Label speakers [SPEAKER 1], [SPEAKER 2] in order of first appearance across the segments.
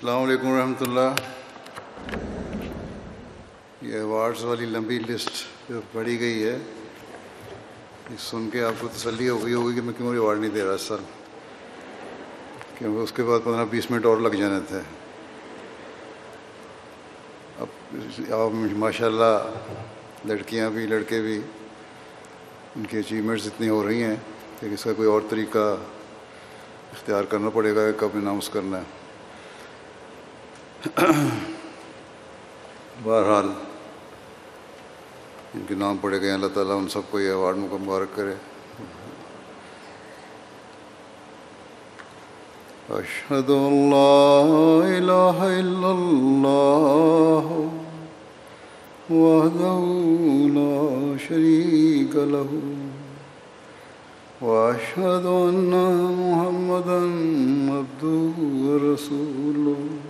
[SPEAKER 1] السلام علیکم ورحمۃ اللہ۔ یہ ایوارڈز والی لمبی لسٹ جو پڑھی گئی ہے، یہ سن کے آپ کو تسلی ہو گئی ہوگی کہ میں کیوں ایوارڈ نہیں دے رہا سر؟ کیونکہ اس کے بعد پندرہ بیس منٹ اور لگ جانے تھے۔ اب آپ ماشاء اللہ لڑکیاں بھی، لڑکے بھی، ان کی اچیومنٹس اتنی ہو رہی ہیں کہ اس کا کوئی اور طریقہ اختیار کرنا پڑے گا کہ کب اناؤنس کرنا ہے۔ بہرحال، ان کے نام پڑے گئے اللہ تعالیٰ ان سب کو یہ ایوارڈ مبارک کرے۔ اشہد اللہ الہ الا اللہ وحدہ لا شریک لہو واشهد ان محمدا عبده ورسوله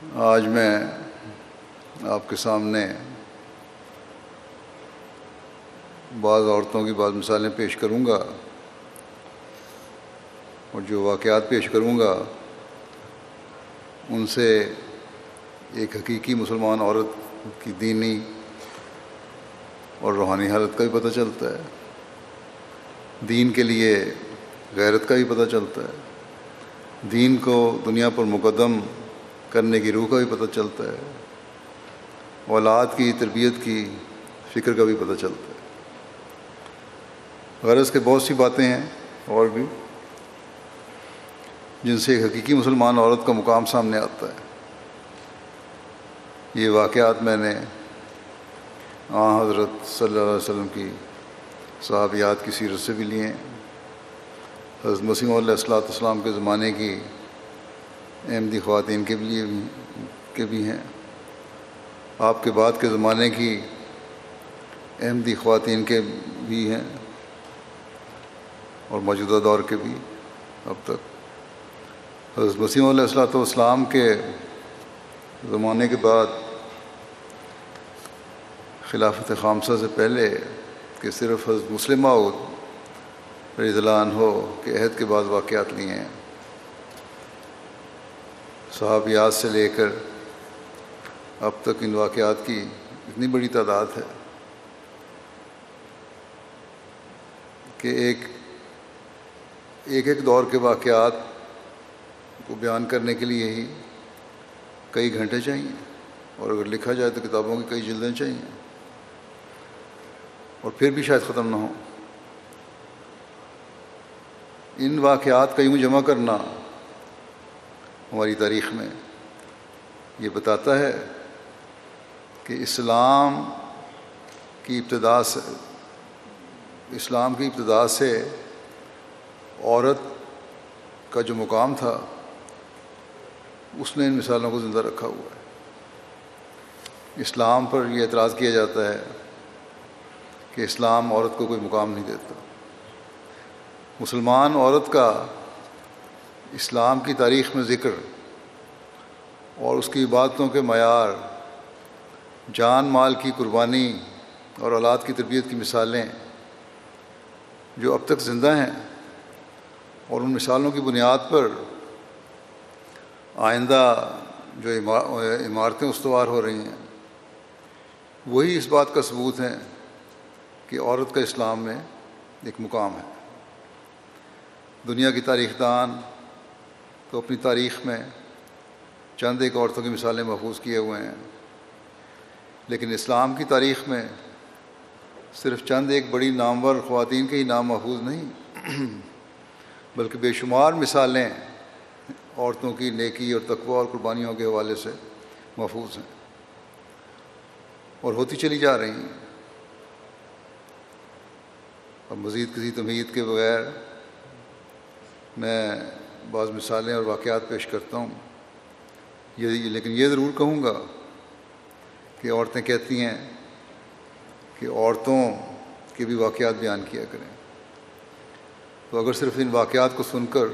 [SPEAKER 1] آج میں آپ کے سامنے بعض عورتوں کی بعض مثالیں پیش کروں گا اور جو واقعات پیش کروں گا، ان سے ایک حقیقی مسلمان عورت کی دینی اور روحانی حالت کا بھی پتہ چلتا ہے، دین کے لیے غیرت کا بھی پتہ چلتا ہے۔ دین کو دنیا پر مقدم کرنے کی روح کا بھی پتہ چلتا ہے، اولاد کی، تربیت کی فکر کا بھی پتہ چلتا ہے۔ غرض کے بہت سی باتیں ہیں اور بھی، جن سے ایک حقیقی مسلمان عورت کا مقام سامنے آتا ہے۔ یہ واقعات میں نے آ حضرت صلی اللہ علیہ وسلم کی صحابیات کی سیرت سے بھی لیے۔ ہیں حضرت مسیم علیہ السلاۃ السلام کے زمانے کی احمدی خواتین کے لیے کے بھی ہیں۔ آپ کے بعد کے زمانے کی احمدی خواتین کے بھی ہیں اور موجودہ دور کے بھی اب تک۔ حضرت وسیم علیہ السلاۃ والسلام کے زمانے کے بعد خلافت خامسہ سے پہلے کہ صرف حضرت مسلمہ رضی اللہ عنہ ہو کہ عہد کے بعد واقعات لیے ہیں۔ صحابیات سے لے کر اب تک ان واقعات کی اتنی بڑی تعداد ہے کہ ایک ایک ایک دور کے واقعات کو بیان کرنے کے لیے ہی کئی گھنٹے چاہیے اور اگر لکھا جائے تو کتابوں کی کئی جلدیں چاہیے اور پھر بھی شاید ختم نہ ہو۔ ان واقعات کا یوں جمع کرنا ہماری تاریخ میں یہ بتاتا ہے کہ اسلام کی ابتدا سے، اسلام کی ابتدا سے عورت کا جو مقام تھا، اس نے ان مثالوں کو زندہ رکھا ہوا ہے۔ اسلام پر یہ اعتراض کیا جاتا ہے کہ اسلام عورت کو کوئی مقام نہیں دیتا۔ مسلمان عورت کا اسلام کی تاریخ میں ذکر اور اس کی عبادتوں کے معیار، جان مال کی قربانی اور اولاد کی تربیت کی مثالیں جو اب تک زندہ ہیں اور ان مثالوں کی بنیاد پر آئندہ جو عمارتیں استوار ہو رہی ہیں، وہی اس بات کا ثبوت ہے کہ عورت کا اسلام میں ایک مقام ہے۔ دنیا کی تاریخ دان تو اپنی تاریخ میں چند ایک عورتوں کی مثالیں محفوظ کیے ہوئے ہیں۔ لیکن اسلام کی تاریخ میں صرف چند ایک بڑی نامور خواتین کے ہی نام محفوظ نہیں، بلکہ بے شمار مثالیں عورتوں کی نیکی اور تقوی اور قربانیوں کے حوالے سے محفوظ ہیں۔ اور ہوتی چلی جا رہی ہیں۔ اور مزید کسی تمہید کے بغیر میں بعض مثالیں اور واقعات پیش کرتا ہوں۔ یہ لیکن یہ ضرور کہوں گا کہ عورتیں کہتی ہیں کہ عورتوں کے بھی واقعات بیان کیا کریں۔ تو اگر صرف ان واقعات کو سن کر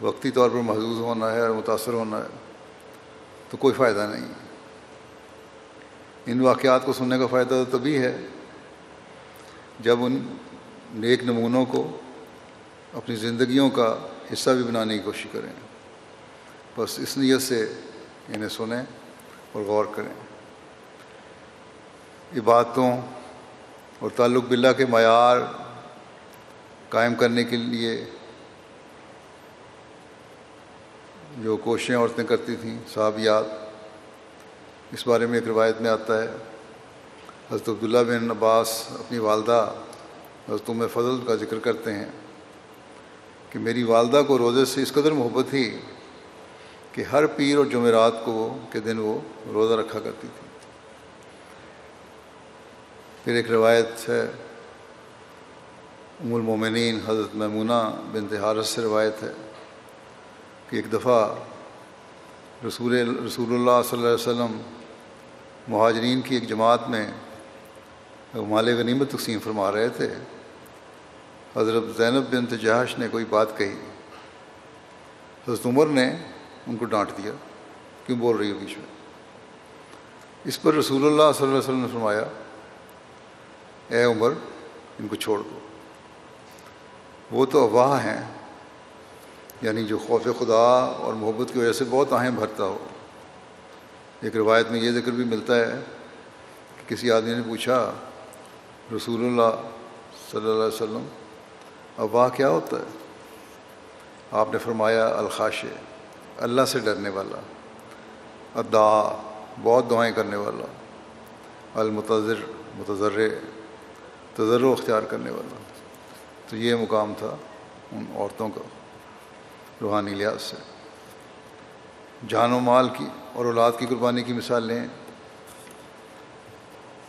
[SPEAKER 1] وقتی طور پر محظوظ ہونا ہے اور متاثر ہونا ہے، تو کوئی فائدہ نہیں۔ ان واقعات کو سننے کا فائدہ تو تبھی ہے جب ان نیک نمونوں کو اپنی زندگیوں کا حصہ بھی بنانے کی کوشش کریں۔ بس اس نیت سے انہیں سنیں اور غور کریں۔ عبادتوں اور تعلق باللہ کے معیار قائم کرنے کے لیے جو کوششیں عورتیں کرتی تھیں، صحابیات، اس بارے میں ایک روایت میں آتا ہے۔ حضرت عبداللہ بن عباس اپنی والدہ حضرت میں فضل کا ذکر کرتے ہیں۔ کہ میری والدہ کو روزے سے اس قدر محبت تھی کہ ہر پیر اور جمعرات کو کے دن وہ روزہ رکھا کرتی تھی۔ پھر ایک روایت ہے، ام المومنین حضرت میمونہ بنت حارث سے روایت ہے کہ ایک دفعہ رسول رسول اللہ صلی اللہ علیہ وسلم مہاجرین کی ایک جماعت میں مال غنیمت تقسیم فرما رہے تھے۔ حضرت زینب بنت جہاش نے کوئی بات کہی۔ حضرت عمر نے ان کو ڈانٹ دیا۔ کیوں بول رہی ہو بیچ میں؟ اس پر رسول اللہ صلی اللہ علیہ وسلم نے فرمایا، اے عمر، ان کو چھوڑ دو۔ وہ تو افواہ ہیں۔ یعنی جو خوف خدا اور محبت کی وجہ سے بہت اہم بھرتا ہو۔ ایک روایت میں یہ ذکر بھی ملتا ہے کہ کسی آدمی نے پوچھا، رسول اللہ صلی اللہ علیہ وسلم افواہ کیا ہوتا ہے؟ آپ نے فرمایا الخاش اللہ سے ڈرنے والا ادا بہت دعائیں کرنے والا المتظر متضر تجر اختیار کرنے والا۔ تو یہ مقام تھا ان عورتوں کا، روحانی لحاظ سے۔ جان و مال کی اور اولاد کی قربانی کی مثال لیں۔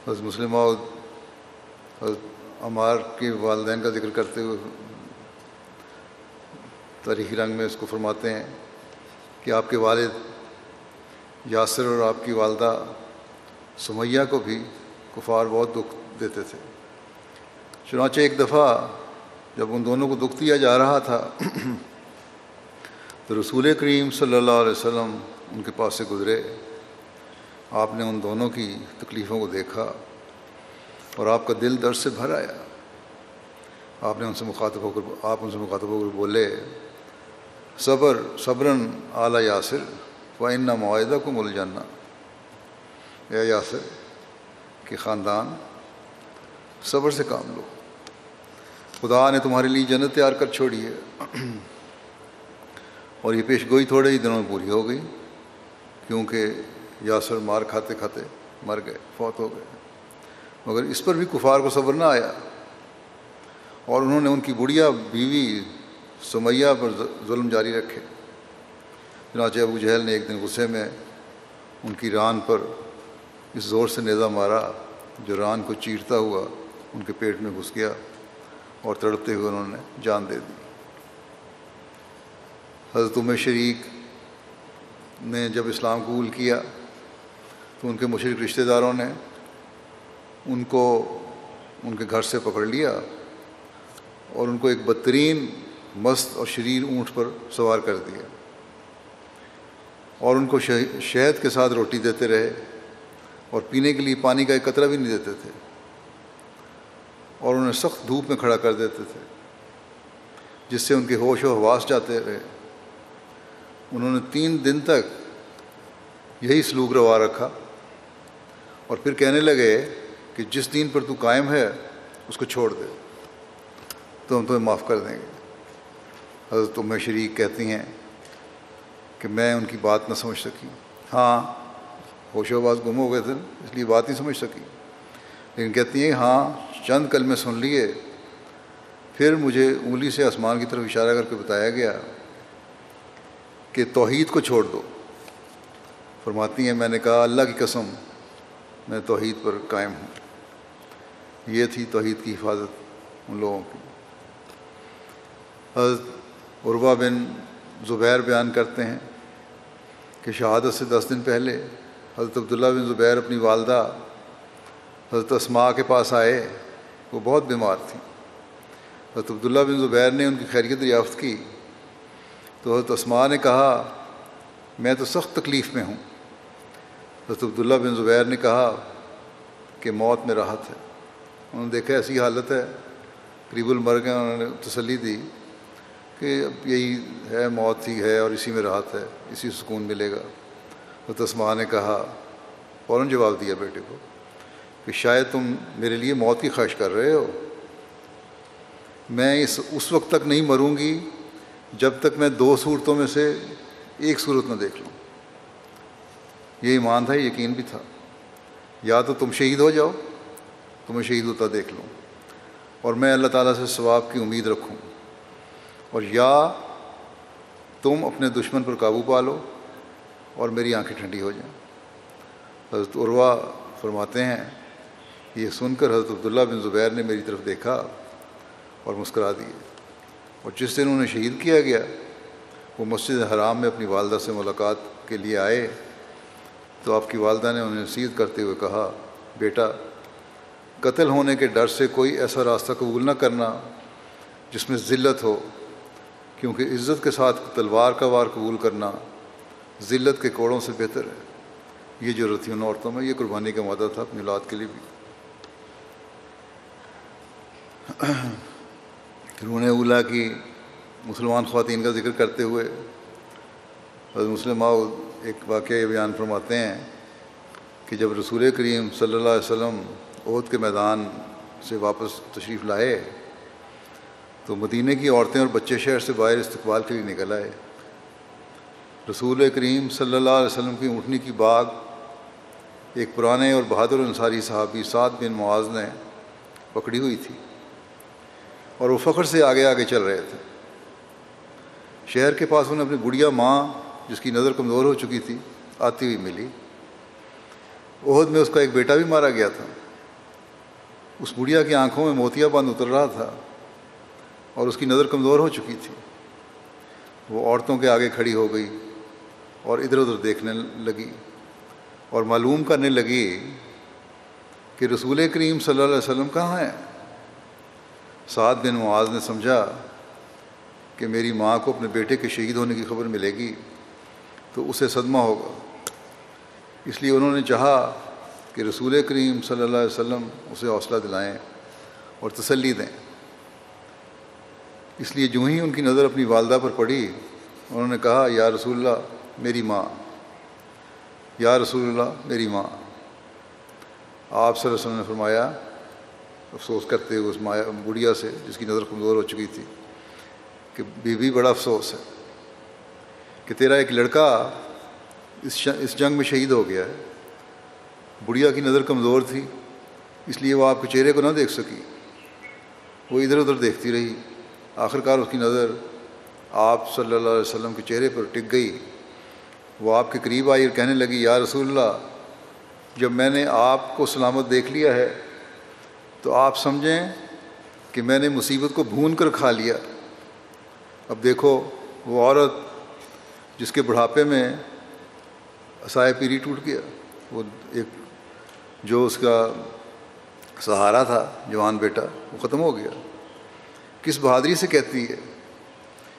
[SPEAKER 1] حضرت مسلم حضرت عمار کے والدین کا ذکر کرتے ہوئے تاریخی رنگ میں اس کو فرماتے ہیں کہ آپ کے والد یاسر اور آپ کی والدہ سمیہ کو بھی کفار بہت دکھ دیتے تھے۔ چنانچہ ایک دفعہ جب ان دونوں کو دکھ دیا جا رہا تھا تو رسول کریم صلی اللہ علیہ وسلم ان کے پاس سے گزرے۔ آپ نے ان دونوں کی تکلیفوں کو دیکھا۔ اور آپ کا دل درد سے بھر آیا۔ آپ نے ان سے مخاطب ہو کر، آپ ان سے مخاطب ہو کر بولے، صبر صبراً اعلیٰ یاسر و ان معاہدہ کو مل جانا یا یاسر، کہ خاندان، صبر سے کام لو۔ خدا نے تمہارے لیے جنت تیار کر چھوڑی ہے۔ اور یہ پیش گوئی تھوڑے ہی دنوں میں پوری ہو گئی، کیونکہ یاسر مار کھاتے کھاتے مر گئے، فوت ہو گئے۔ مگر اس پر بھی کفار کو صبر نہ آیا۔ اور انہوں نے ان کی بڑھیا بیوی سمیہ پر ظلم جاری رکھے۔ چنانچہ ابو جہل نے ایک دن غصے میں ان کی ران پر اس زور سے نیزہ مارا، جو ران کو چیرتا ہوا ان کے پیٹ میں گھس گیا اور تڑپتے ہوئے انہوں نے جان دے دی۔ حضرت عمر شریک نے جب اسلام قبول کیا تو ان کے مشرق رشتہ داروں نے ان کو ان کے گھر سے پکڑ لیا اور ان کو ایک بدترین، مست اور شریر اونٹ پر سوار کر دیا اور ان کو شہد کے ساتھ روٹی دیتے رہے اور پینے کے لیے پانی کا ایک قطرہ بھی نہیں دیتے تھے اور انہیں سخت دھوپ میں کھڑا کر دیتے تھے جس سے ان کے ہوش و حواس جاتے رہے۔ انہوں نے تین دن تک یہی سلوک روا رکھا اور پھر کہنے لگے کہ جس دین پر تو قائم ہے، اس کو چھوڑ دے۔ تو ہم تمہیں معاف کر دیں گے۔ حضرت ام شریک کہتی ہیں کہ میں ان کی بات نہ سمجھ سکی۔ ہاں ہوش و باز گم ہو گئے تھے، اس لیے بات نہیں سمجھ سکی۔ لیکن کہتی ہیں ہاں چند کل میں سن لیے۔ پھر مجھے انگلی سے آسمان کی طرف اشارہ کر کے بتایا گیا کہ توحید کو چھوڑ دو۔ فرماتی ہیں، میں نے کہا، اللہ کی قسم میں توحید پر قائم ہوں۔ یہ تھی توحید کی حفاظت ان لوگوں کی۔ حضرت عربا بن زبیر بیان کرتے ہیں کہ شہادت سے دس دن پہلے حضرت عبداللہ بن زبیر اپنی والدہ حضرت اسماء کے پاس آئے۔ وہ بہت بیمار تھی حضرت عبداللہ بن زبیر نے ان کی خیریت دریافت کی۔ تو حضرت اسماء نے کہا، میں تو سخت تکلیف میں ہوں۔ حضرت عبداللہ بن زبیر نے کہا کہ موت میں راحت ہے۔ انہوں نے دیکھا ایسی حالت ہے، قریب المرگ ہیں، انہوں نے تسلی دی کہ اب یہی ہے، موت ہی ہے اور اسی میں راحت ہے، اسی سکون ملے گا۔ حضرت اسماء نے کہا، فوراً جواب دیا بیٹے کو کہ شاید تم میرے لیے موت کی خواہش کر رہے ہو۔ میں اس اس وقت تک نہیں مروں گی جب تک میں دو صورتوں میں سے ایک صورت نہ دیکھ لوں۔ یہ ایمان تھا یقین بھی تھا۔ یا تو تم شہید ہو جاؤ تمہیں شہید ہوتا دیکھ لوں۔ اور میں اللہ تعالیٰ سے ثواب کی امید رکھوں۔ اور یا تم اپنے دشمن پر قابو پا لو اور میری آنکھیں ٹھنڈی ہو جائیں۔ حضرت عروا فرماتے ہیں، یہ سن کر حضرت عبداللہ بن زبیر نے میری طرف دیکھا اور مسکرا دیے۔ اور جس دن انہیں شہید کیا گیا، وہ مسجد حرام میں اپنی والدہ سے ملاقات کے لیے آئے۔ تو آپ کی والدہ نے انہیں نصیحت کرتے ہوئے کہا، بیٹا، قتل ہونے کے ڈر سے کوئی ایسا راستہ قبول نہ کرنا جس میں ذلت ہو، کیونکہ عزت کے ساتھ تلوار کا وار قبول کرنا ذلت کے کوڑوں سے بہتر ہے۔ یہ ضرورت تھی ان عورتوں میں، یہ قربانی کا مدد تھا اپنی اولاد کے لیے بھی۔ رون اولا کی مسلمان خواتین کا ذکر کرتے ہوئے مسلم ایک واقعہ بیان فرماتے ہیں کہ جب رسول کریم صلی اللہ علیہ وسلم عہد کے میدان سے واپس تشریف لائے تو مدینہ کی عورتیں اور بچے شہر سے باہر استقبال کے لیے نکل آئے۔ رسول کریم صلی اللہ علیہ وسلم کی اونٹنی کی باغ ایک پرانے اور بہادر انصاری صحابی سعد بن معاذ نے پکڑی ہوئی تھی اور وہ فخر سے آگے آگے چل رہے تھے۔ شہر کے پاس انہیں اپنی گڑیا ماں جس کی نظر کمزور ہو چکی تھی، آتی ہوئی ملی۔ عہد میں اس کا ایک بیٹا بھی مارا گیا تھا۔ اس گڑیا کی آنکھوں میں موتیا بند اتر رہا تھا اور اس کی نظر کمزور ہو چکی تھی۔ وہ عورتوں کے آگے کھڑی ہو گئی اور ادھر ادھر دیکھنے لگی اور معلوم کرنے لگی کہ رسول کریم صلی اللہ علیہ وسلم کہاں ہیں۔ سعد بن معاذ نے سمجھا کہ میری ماں کو اپنے بیٹے کے شہید ہونے کی خبر ملے گی۔ تو اسے صدمہ ہوگا۔ اس لیے انہوں نے چاہا کہ رسول کریم صلی اللہ علیہ وسلم اسے حوصلہ دلائیں اور تسلی دیں۔ اس لیے جو ہی ان کی نظر اپنی والدہ پر پڑی، انہوں نے کہا، یا رسول اللہ، میری ماں۔ یا رسول اللہ، میری ماں۔ آپ صلی اللہ علیہ وسلم نے فرمایا، افسوس کرتے ہوئے اس مایا، گڑیا سے، جس کی نظر کمزور ہو چکی تھی، کہ بی بی بڑا افسوس ہے۔ کہ تیرا ایک لڑکا اس اس جنگ میں شہید ہو گیا ہے۔ بڑھیا کی نظر کمزور تھی، اس لیے وہ آپ کے چہرے کو نہ دیکھ سکی۔ وہ ادھر ادھر دیکھتی رہی۔ آخرکار اس کی نظر آپ صلی اللہ علیہ وسلم کے چہرے پر ٹک گئی۔ وہ آپ کے قریب آئی اور کہنے لگی، یا رسول اللہ، جب میں نے آپ کو سلامت دیکھ لیا ہے، تو آپ سمجھیں کہ میں نے مصیبت کو بھون کر کھا لیا۔ اب دیکھو، وہ عورت جس کے بڑھاپے میں اسائے پیری ٹوٹ گیا۔ وہ ایک جو اس کا سہارا تھا، جوان بیٹا، وہ ختم ہو گیا۔ کس بہادری سے کہتی ہے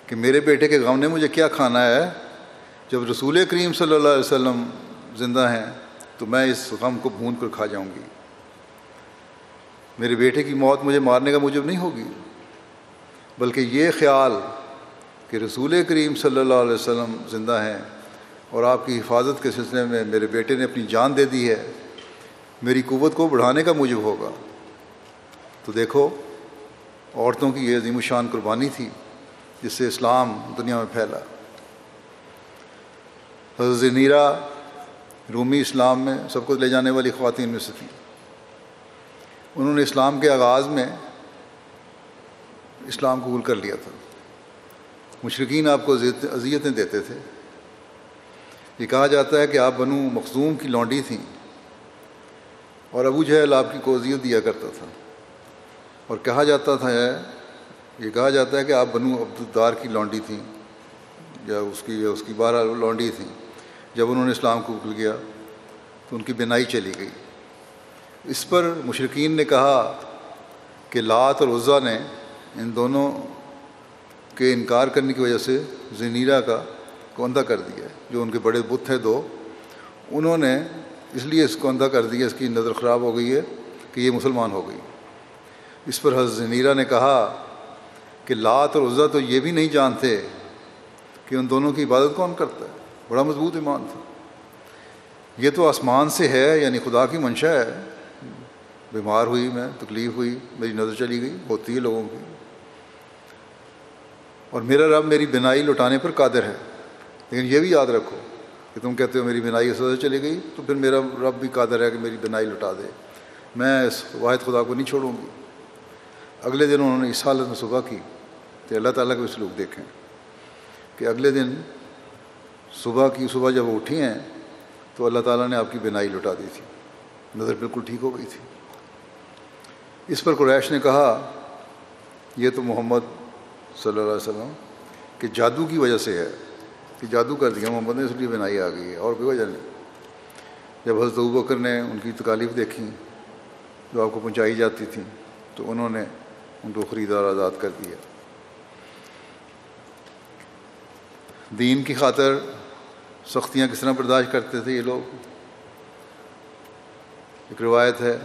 [SPEAKER 1] کہ میرے بیٹے کے غم نے مجھے کیا کھانا ہے؟ جب رسول کریم صلی اللہ علیہ وسلم زندہ ہیں، تو میں اس غم کو بھون کر کھا جاؤں گی۔ میرے بیٹے کی موت مجھے مارنے کا موجب نہیں ہوگی، بلکہ یہ خیال کہ رسول کریم صلی اللہ علیہ وسلم زندہ ہیں اور آپ کی حفاظت کے سلسلے میں میرے بیٹے نے اپنی جان دے دی ہے، میری قوت کو بڑھانے کا موجب ہوگا۔ تو دیکھو، عورتوں کی یہ عظیم شان قربانی تھی جس سے اسلام دنیا میں پھیلا۔ حضرت نیرا رومی اسلام میں سب کو لے جانے والی خواتین میں سے تھیں۔ انہوں نے اسلام کے آغاز میں اسلام قبول کر لیا تھا۔ مشرقین آپ کو اذیتیں دیتے تھے۔ یہ کہا جاتا ہے کہ آپ بنو مخصوم کی لونڈی تھیں اور ابو جہل آپ کی کو اذیت دیا کرتا تھا۔ اور کہا جاتا تھا یہ کہا جاتا ہے کہ آپ بنو عبدالدار کی لونڈی تھیں یا اس کی یا اس کی بارہ لونڈی تھیں۔ جب انہوں نے اسلام کو قبول کیا تو ان کی بینائی چلی گئی۔ اس پر مشرقین نے کہا کہ لات اور عزا نے ان دونوں کے انکار کرنے کی وجہ سے زنیرا کا کو اندھا کر دیا جو ان کے بڑے بت ہیں دو۔ انہوں نے اس لیے اس کو اندھا کر دیا، اس کی نظر خراب ہو گئی ہے کہ یہ مسلمان ہو گئی۔ اس پر حضرت زنیرا نے کہا کہ لات اور عزا تو یہ بھی نہیں جانتے کہ ان دونوں کی عبادت کون کرتا ہے۔ بڑا مضبوط ایمان تھا۔ یہ تو آسمان سے ہے یعنی خدا کی منشا ہے۔ بیمار ہوئی میں، تکلیف ہوئی، میری نظر چلی گئی ہوتی ہے لوگوں کی۔ اور میرا رب میری بنائی لٹانے پر قادر ہے۔ لیکن یہ بھی یاد رکھو کہ تم کہتے ہو میری بنائی اس وجہ چلی گئی، تو پھر میرا رب بھی قادر ہے کہ میری بنائی لٹا دے۔ میں اس واحد خدا کو نہیں چھوڑوں گی۔ اگلے دن انہوں نے اس حالت میں صبح کی تو اللہ تعالیٰ کے سلوک دیکھیں کہ اگلے دن صبح کی صبح جب وہ اٹھی ہیں، تو اللہ تعالیٰ نے آپ کی بنائی لٹا دی تھی۔ نظر بالکل ٹھیک ہو گئی تھی۔ اس پر قریش نے کہا، یہ تو محمد صلی اللہ علیہ وسلم، کہ جادو کی وجہ سے ہے، کہ جادو کر دیا محمد نے اس لیے بنائی آ گئی ہے، اور کوئی وجہ نہیں۔ جب حضرت بکر نے ان کی تکالیف دیکھی، جو آپ کو پہنچائی جاتی تھیں، تو انہوں نے ان کو خریدار آزاد کر دیا۔ دین کی خاطر سختیاں کس طرح برداشت کرتے تھے یہ لوگ؟ ایک روایت ہے،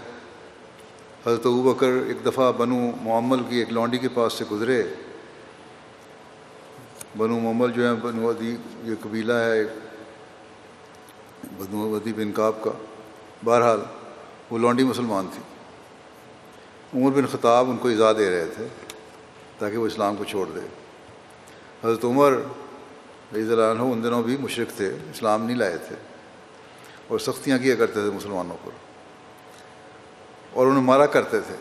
[SPEAKER 1] حضرت بکر ایک دفعہ بنو معمل کی ایک لانڈی کے پاس سے گزرے۔ بنو محمد جو ہے بنو ودی یہ قبیلہ ہے بنو ودی بن کاب کا۔ بہرحال، وہ لونڈی مسلمان تھی۔ عمر بن خطاب ان کو اجازہ دے رہے تھے تاکہ وہ اسلام کو چھوڑ دے۔ حضرت عمر رضی اللہ عنہ ان دنوں بھی مشرق تھے، اسلام نہیں لائے تھے اور سختیاں کیا کرتے تھے مسلمانوں پر۔ اور انہیں مارا کرتے تھے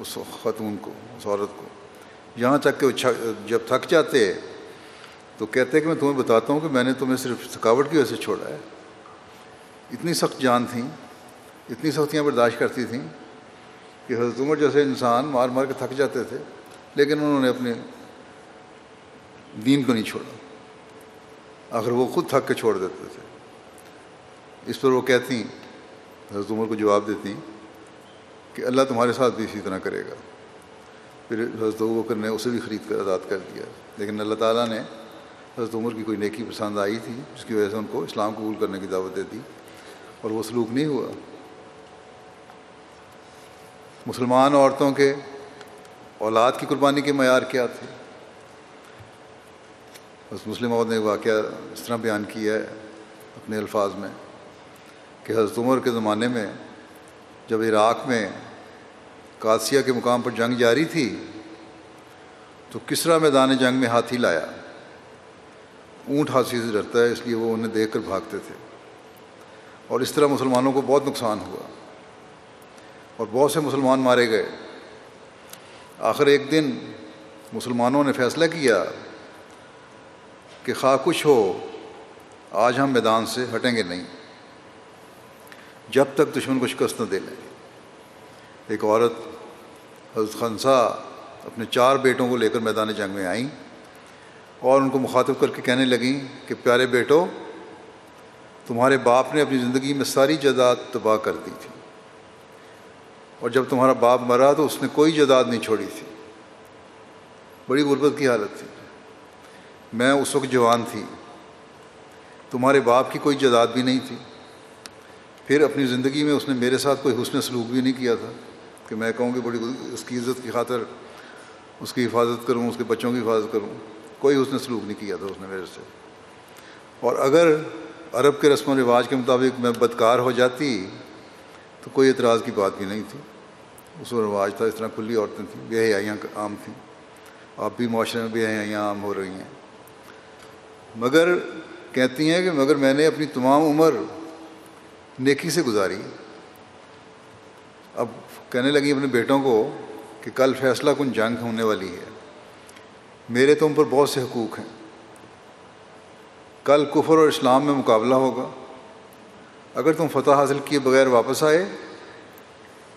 [SPEAKER 1] اس خاتون کو، اس عورت کو۔ یہاں تک کہ وہ جب تھک جاتے تو کہتے کہ میں تمہیں بتاتا ہوں کہ میں نے تمہیں صرف تھکاوٹ کی وجہ سے چھوڑا ہے۔ اتنی سخت جان تھیں، اتنی سختیاں برداشت کرتی تھیں کہ حضرت عمر جیسے انسان مار مار کے تھک جاتے تھے، لیکن انہوں نے اپنے دین کو نہیں چھوڑا۔ آخر وہ خود تھک کے چھوڑ دیتے تھے۔ اس پر وہ کہتی، حضرت عمر کو جواب دیتی کہ اللہ تمہارے ساتھ بھی اسی طرح کرے گا۔ پھر حضرت بکر نے اسے بھی خرید کر آزاد کر دیا، لیکن اللہ تعالیٰ نے حضرت عمر کی کوئی نیکی پسند آئی تھی، جس کی وجہ سے ان کو اسلام قبول کرنے کی دعوت دے دی، اور وہ سلوک نہیں ہوا۔ مسلمان عورتوں کے اولاد کی قربانی کے معیار کیا تھے؟ بس مسلم عورت نے واقعہ اس طرح بیان کیا ہے اپنے الفاظ میں کہ حضرت عمر کے زمانے میں جب عراق میں قادسیہ کے مقام پر جنگ جاری تھی، تو کسرا میدان جنگ میں ہاتھی لایا۔ اونٹ ہاتھی سے ڈرتا ہے، اس لیے وہ انہیں دیکھ کر بھاگتے تھے۔ اور اس طرح مسلمانوں کو بہت نقصان ہوا۔ اور بہت سے مسلمان مارے گئے۔ آخر ایک دن مسلمانوں نے فیصلہ کیا کہ خواہ کچھ ہو، آج ہم میدان سے ہٹیں گے نہیں۔ جب تک دشمن کو شکست نہ دے لیں۔ ایک عورت، حضرت خنسا اپنے چار بیٹوں کو لے کر میدان جنگ میں آئیں۔ اور ان کو مخاطب کر کے کہنے لگیں کہ پیارے بیٹو، تمہارے باپ نے اپنی زندگی میں ساری جائیداد تباہ کر دی تھی۔ اور جب تمہارا باپ مرا تو اس نے کوئی جائیداد نہیں چھوڑی تھی۔ بڑی غربت کی حالت تھی۔ میں اس وقت جوان تھی۔ تمہارے باپ کی کوئی جائیداد بھی نہیں تھی۔ پھر اپنی زندگی میں اس نے میرے ساتھ کوئی حسن سلوک بھی نہیں کیا تھا کہ میں کہوں کہ بڑی اس کی عزت کی خاطر، اس کی حفاظت کروں، اس کے بچوں کی حفاظت کروں۔ کوئی اس نے سلوک نہیں کیا تھا اس نے میرے سے۔ اور اگر عرب کے رسم و رواج کے مطابق میں بدکار ہو جاتی، تو کوئی اعتراض کی بات بھی نہیں تھی۔ اس و رواج تھا، اس طرح کھلی عورتیں تھیں، بے حیاں عام تھیں۔ آپ بھی معاشرے میں بھی ہیں یہاں عام ہو رہی ہیں۔ مگر کہتی ہیں کہ مگر میں نے اپنی تمام عمر نیکی سے گزاری۔ اب کہنے لگی اپنے بیٹوں کو کہ کل فیصلہ کن جنگ ہونے والی ہے۔ میرے تم پر بہت سے حقوق ہیں۔ کل کفر اور اسلام میں مقابلہ ہوگا۔ اگر تم فتح حاصل کیے بغیر واپس آئے،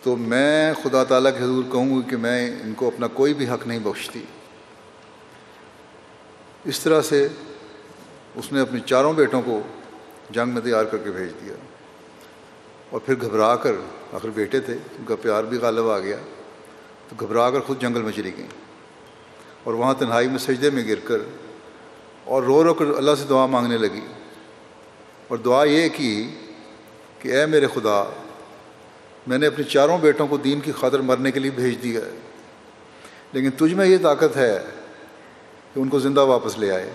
[SPEAKER 1] تو میں خدا تعالیٰ کے حضور کہوں گی کہ میں ان کو اپنا کوئی بھی حق نہیں بخشتی۔ اس طرح سے اس نے اپنے چاروں بیٹوں کو جنگ میں تیار کر کے بھیج دیا۔ اور پھر گھبرا کر، آخر بیٹے تھے، ان کا پیار بھی غالب آ گیا۔ تو گھبرا کر خود جنگل میں چلی گئیں۔ اور وہاں تنہائی میں سجدے میں گر کر اور رو رو کر اللہ سے دعا مانگنے لگی۔ اور دعا یہ کی کہ اے میرے خدا، میں نے اپنے چاروں بیٹوں کو دین کی خاطر مرنے کے لیے بھیج دیا ہے، لیکن تجھ میں یہ طاقت ہے کہ ان کو زندہ واپس لے آئے۔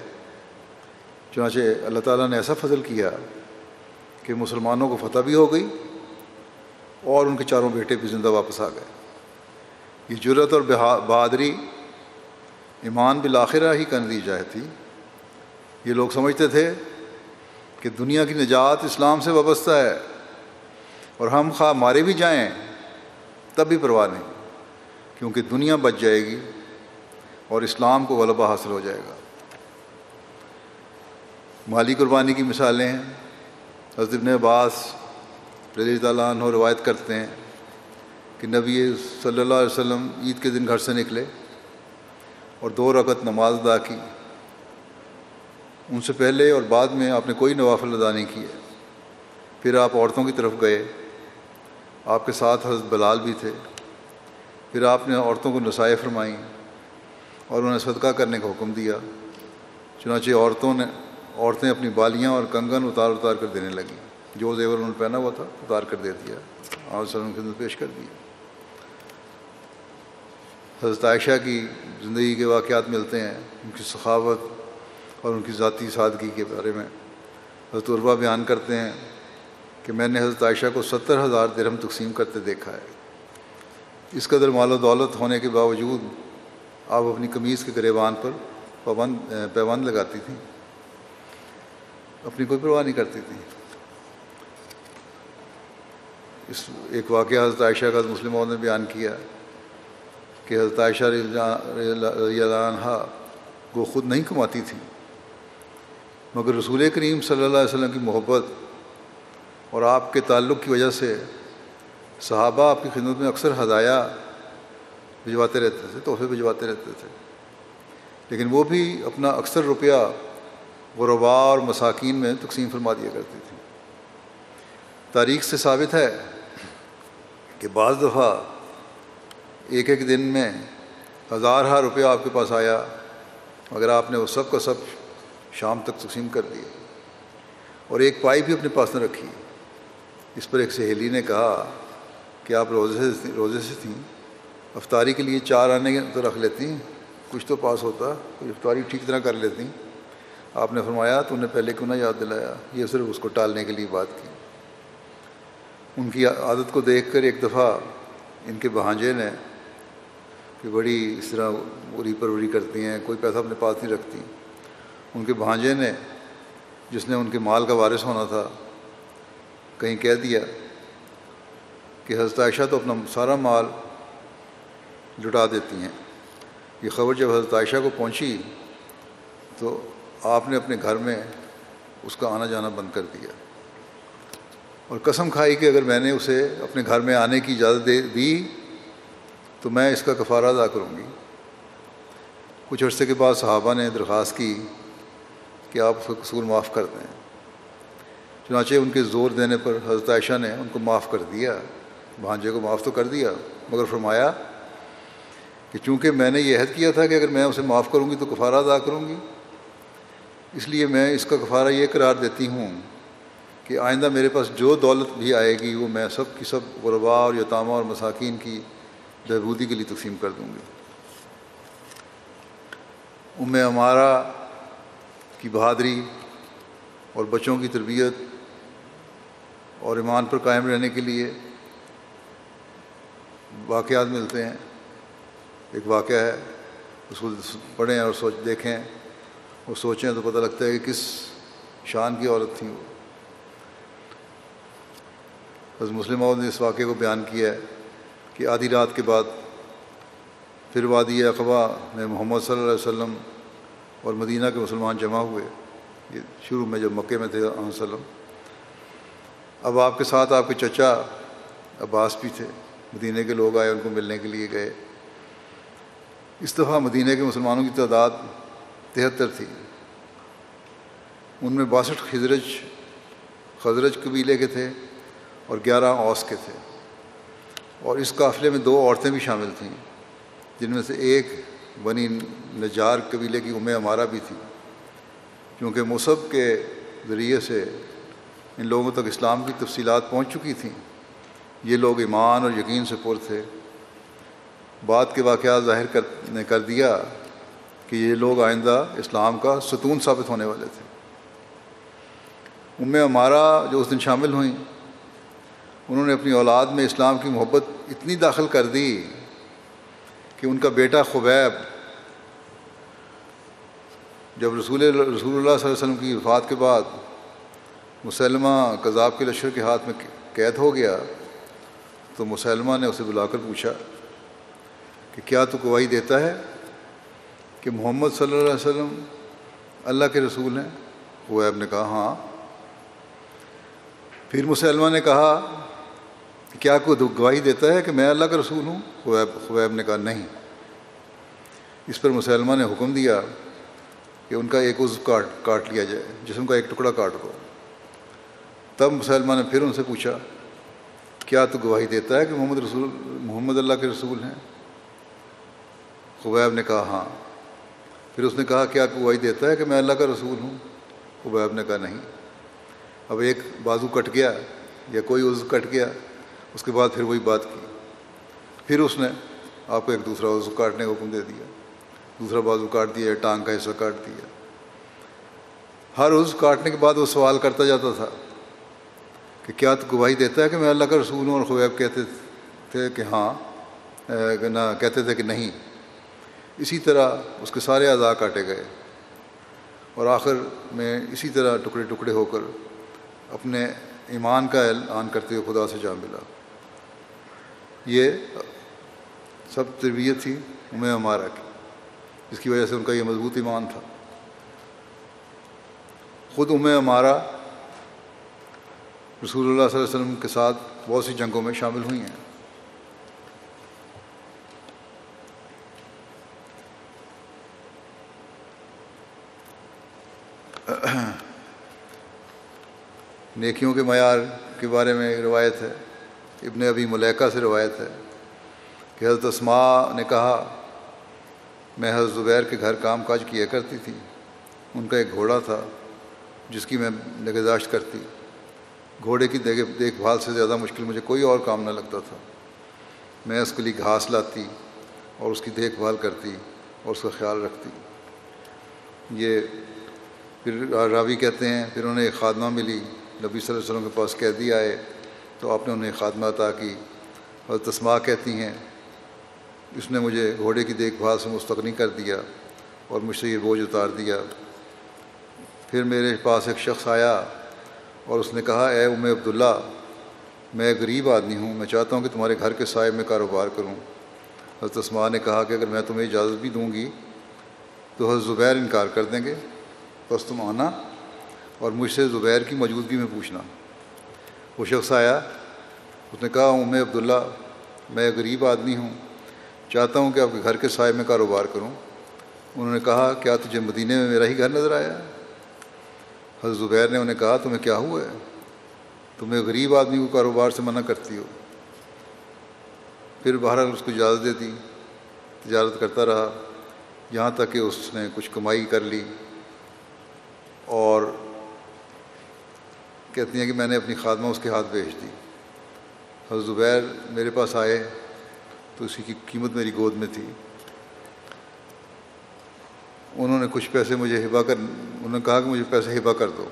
[SPEAKER 1] چنانچہ اللہ تعالیٰ نے ایسا فضل کیا کہ مسلمانوں کو فتح بھی ہو گئی اور ان کے چاروں بیٹے بھی زندہ واپس آ گئے۔ یہ جرت اور بہادری ایمان بالآخرہ ہی کر دی جائے تھی۔ یہ لوگ سمجھتے تھے کہ دنیا کی نجات اسلام سے وابستہ ہے اور ہم خواہ مارے بھی جائیں تب بھی پرواہ نہیں، کیونکہ دنیا بچ جائے گی اور اسلام کو غلبہ حاصل ہو جائے گا۔ مالی قربانی کی مثالیں ہیں۔ حضرت ابن عباس رضی تعالیٰ عنہ روایت کرتے ہیں کہ نبی صلی اللہ علیہ وسلم عید کے دن گھر سے نکلے۔ اور دو رکعت نماز ادا کی۔ ان سے پہلے اور بعد میں آپ نے کوئی نوافل ادا نہیں کیے۔ پھر آپ عورتوں کی طرف گئے۔ آپ کے ساتھ حضرت بلال بھی تھے۔ پھر آپ نے عورتوں کو نسائیں فرمائیں اور انہیں صدقہ کرنے کا حکم دیا۔ چنانچہ عورتوں نے عورتیں اپنی بالیاں اور کنگن اتار اتار کر دینے لگیں۔ جو زیور انہوں نے پہنا ہوا تھا، اتار کر دے دیا۔ اور سر خدمت پیش کر دیا حضرت عائشہ کی زندگی کے واقعات ملتے ہیں، ان کی سخاوت اور ان کی ذاتی سادگی کے بارے میں۔ حضرت عربہ بیان کرتے ہیں کہ میں نے حضرت عائشہ کو ستر ہزار درہم تقسیم کرتے دیکھا ہے۔ اس قدر مال و دولت ہونے کے باوجود آپ اپنی قمیض کے گریبان پر پابند پیبند لگاتی تھیں۔ اپنی کوئی پرواہ نہیں کرتی تھی اس ایک واقعہ حضرت عائشہ کا مسلم نے بیان کیا۔ کہ حضرت عائشہ رضی اللہ عنہ کو خود نہیں کماتی تھیں مگر رسول کریم صلی اللہ علیہ وسلم کی محبت اور آپ کے تعلق کی وجہ سے صحابہ آپ کی خدمت میں اکثر ہدایہ بھجواتے رہتے تھے، تحفے بھجواتے رہتے تھے۔ لیکن وہ بھی اپنا اکثر روپیہ غربا اور مساکین میں تقسیم فرما دیا کرتی تھی۔ تاریخ سے ثابت ہے کہ بعض دفعہ ایک ایک دن میں ہزار ہزار روپیہ آپ کے پاس آیا، مگر آپ نے وہ سب کا سب شام تک تقسیم کر دیا۔ اور ایک پائی بھی اپنے پاس نہ رکھی۔ اس پر ایک سہیلی نے کہا کہ آپ روزے سے روزے سے تھیں، افطاری کے لیے چار آنے تو رکھ لیتی، کچھ تو پاس ہوتا، کوئی افطاری ٹھیک طرح کر لیتی۔ آپ نے فرمایا، تو انہیں پہلے کیوں نہ یاد دلایا؟ یہ صرف اس کو ٹالنے کے لیے بات کی۔ ان کی عادت کو دیکھ کر ایک دفعہ ان کے بھانجے نے کہ بڑی اس طرح بری پروری کرتی ہیں، کوئی پیسہ اپنے پاس نہیں رکھتی۔ ان کے بھانجے نے جس نے ان کے مال کا وارث ہونا تھا، کہیں کہہ دیا کہ حضرت عائشہ تو اپنا سارا مال لٹا دیتی ہیں۔ یہ خبر جب حضرت عائشہ کو پہنچی تو آپ نے اپنے گھر میں اس کا آنا جانا بند کر دیا۔ اور قسم کھائی کہ اگر میں نے اسے اپنے گھر میں آنے کی اجازت دے دی تو میں اس کا کفارہ ادا کروں گی۔ کچھ عرصے کے بعد صحابہ نے درخواست کی کہ آپ اس کا قصور معاف کر دیں۔ چنانچہ ان کے زور دینے پر حضرت عائشہ نے ان کو معاف کر دیا، بھانجے کو معاف تو کر دیا، مگر فرمایا کہ چونکہ میں نے یہ عہد کیا تھا کہ اگر میں اسے معاف کروں گی تو کفارہ ادا کروں گی۔ اس لیے میں اس کا کفارہ یہ قرار دیتی ہوں کہ آئندہ میرے پاس جو دولت بھی آئے گی وہ میں سب کی سب غربا اور یتامہ اور مساکین کی بہبودی کے لیے تقسیم کر دوں گی۔ ام ہمارا کی بہادری اور بچوں کی تربیت اور ایمان پر قائم رہنے کے لیے واقعات ملتے ہیں۔ ایک واقعہ ہے، اس کو پڑھیں اور سوچ، دیکھیں۔ اور سوچیں تو پتہ لگتا ہے کہ کس شان کی عورت تھیں وہ۔ بس مسلم عورت نے اس واقعے کو بیان کیا ہے۔ کہ آدھی رات کے بعد پھر وادی اقبا میں محمد صلی اللہ علیہ وسلم اور مدینہ کے مسلمان جمع ہوئے۔ یہ شروع میں جب مکے میں تھے علیہ وسلم۔ اب آپ کے ساتھ آپ کے چچا عباس بھی تھے۔ مدینہ کے لوگ آئے، ان کو ملنے کے لیے گئے۔ اس دفعہ مدینہ کے مسلمانوں کی تعداد تہتر تھی۔ ان میں باسٹھ خزرج خزرج قبیلے کے تھے اور گیارہ اوس کے تھے۔ اور اس قافلے میں دو عورتیں بھی شامل تھیں، جن میں سے ایک بنی نجار قبیلے کی ام ہمارا بھی تھی۔ کیونکہ مصب کے ذریعے سے ان لوگوں تک اسلام کی تفصیلات پہنچ چکی تھیں، یہ لوگ ایمان اور یقین سے پر تھے۔ بات کے واقعات ظاہر کر نے کر دیا کہ یہ لوگ آئندہ اسلام کا ستون ثابت ہونے والے تھے۔ ام ہمارا جو اس دن شامل ہوئیں، انہوں نے اپنی اولاد میں اسلام کی محبت اتنی داخل کر دی کہ ان کا بیٹا خبیب جب رسول رسول اللہ صلی اللہ علیہ وسلم کی وفات کے بعد مسلمہ کذاب کے لشکر کے ہاتھ میں قید ہو گیا تو مسلمہ نے اسے بلا کر پوچھا کہ کیا تو گواہی دیتا ہے کہ محمد صلی اللہ علیہ وسلم اللہ کے رسول ہیں؟ خبیب نے کہا ہاں۔ پھر مسلمہ نے کہا کیا کوئی گواہی دیتا ہے کہ میں اللہ کا رسول ہوں؟ خبیب خبیب نے کہا نہیں۔ اس پر مسلمہ نے حکم دیا کہ ان کا ایک عزو کاٹ کاٹ لیا جائے، جسم کا ایک ٹکڑا کاٹ دو۔ تب مسلمہ نے پھر ان سے پوچھا، کیا تو گواہی دیتا ہے کہ محمد رسول محمد اللہ کے رسول ہیں؟ خبیب نے کہا ہاں۔ پھر اس نے کہا، کیا گواہی دیتا ہے کہ میں اللہ کا رسول ہوں؟ خبیب نے کہا، نہیں۔ اب ایک بازو کٹ گیا یا کوئی عزو کٹ گیا اس کے بعد پھر وہی بات کی۔ پھر اس نے آپ کو ایک دوسرا عزو کاٹنے کا حکم دے دیا۔ دوسرا بازو کاٹ دیا، ٹانگ کا حصہ کاٹ دیا۔ ہر عزو کاٹنے کے بعد وہ سوال کرتا جاتا تھا کہ کیا تو گواہی دیتا ہے کہ میں اللہ کا رسول ہوں اور خبیب کہتے تھے کہ ہاں نہ کہتے تھے کہ نہیں۔ اسی طرح اس کے سارے اعضاء کاٹے گئے۔ اور آخر میں اسی طرح ٹکڑے ٹکڑے ہو کر اپنے ایمان کا اعلان کرتے ہوئے خدا سے جا ملا۔ یہ سب تربیت تھی ہمیں ہمارا کی۔ جس کی وجہ سے ان کا یہ مضبوط ایمان تھا۔ خود ہمیں ہمارا رسول اللہ صلی اللہ علیہ وسلم کے ساتھ بہت سی جنگوں میں شامل ہوئی ہیں۔ نیکیوں کے معیار کے بارے میں ایک روایت ہے۔ ابن ابھی ملیکہ سے روایت ہے کہ حضرت اسماء نے کہا، میں حضرت زبیر کے گھر کام کاج کیا کرتی تھی۔ ان کا ایک گھوڑا تھا، جس کی میں نگہداشت کرتی۔ گھوڑے کی دیکھ بھال سے زیادہ مشکل مجھے کوئی اور کام نہ لگتا تھا۔ میں اس کے لیے گھاس لاتی اور اس کی دیکھ بھال کرتی اور اس کا خیال رکھتی۔ یہ پھر راوی کہتے ہیں، پھر انہیں ایک خادمہ ملی۔ نبی صلی اللہ علیہ وسلم کے پاس قیدی آئے۔ تو آپ نے انہیں خادمہ عطا کی اور تسما کہتی ہیں، اس نے مجھے گھوڑے کی دیکھ بھال سے مستقنی کر دیا اور مجھ سے یہ بوجھ اتار دیا۔ پھر میرے پاس ایک شخص آیا اور اس نے کہا، اے ام عبداللہ، میں غریب آدمی ہوں، میں چاہتا ہوں کہ تمہارے گھر کے سائے میں کاروبار کروں۔ حضرت اسما نے کہا کہ اگر میں تمہیں اجازت بھی دوں گی تو حضرت زبیر انکار کر دیں گے۔ بس تم آنا اور مجھ سے زبیر کی موجودگی میں پوچھنا۔ وہ شخص آیا اس نے کہا ام عبداللہ، میں غریب آدمی ہوں، چاہتا ہوں کہ آپ کے گھر کے سائے میں کاروبار کروں۔ انہوں نے کہا، کیا تجھے مدینے میں میرا ہی گھر نظر آیا؟ حضرت زبیر نے انہیں کہا، تمہیں کیا ہوا ہے؟ تمہیں غریب آدمی کو کاروبار سے منع کرتی ہو۔ پھر بہرحال اس کو اجازت دے دی، تجارت کرتا رہا۔ یہاں تک کہ اس نے کچھ کمائی کر لی اور کہتی ہیں کہ میں نے اپنی خادمہ اس کے ہاتھ بھیج دی۔ حضرت زبیر میرے پاس آئے تو اسی کی قیمت میری گود میں تھی۔ انہوں نے کچھ پیسے مجھے ہبا کر، انہوں نے کہا کہ مجھے پیسے ہبا کر دو۔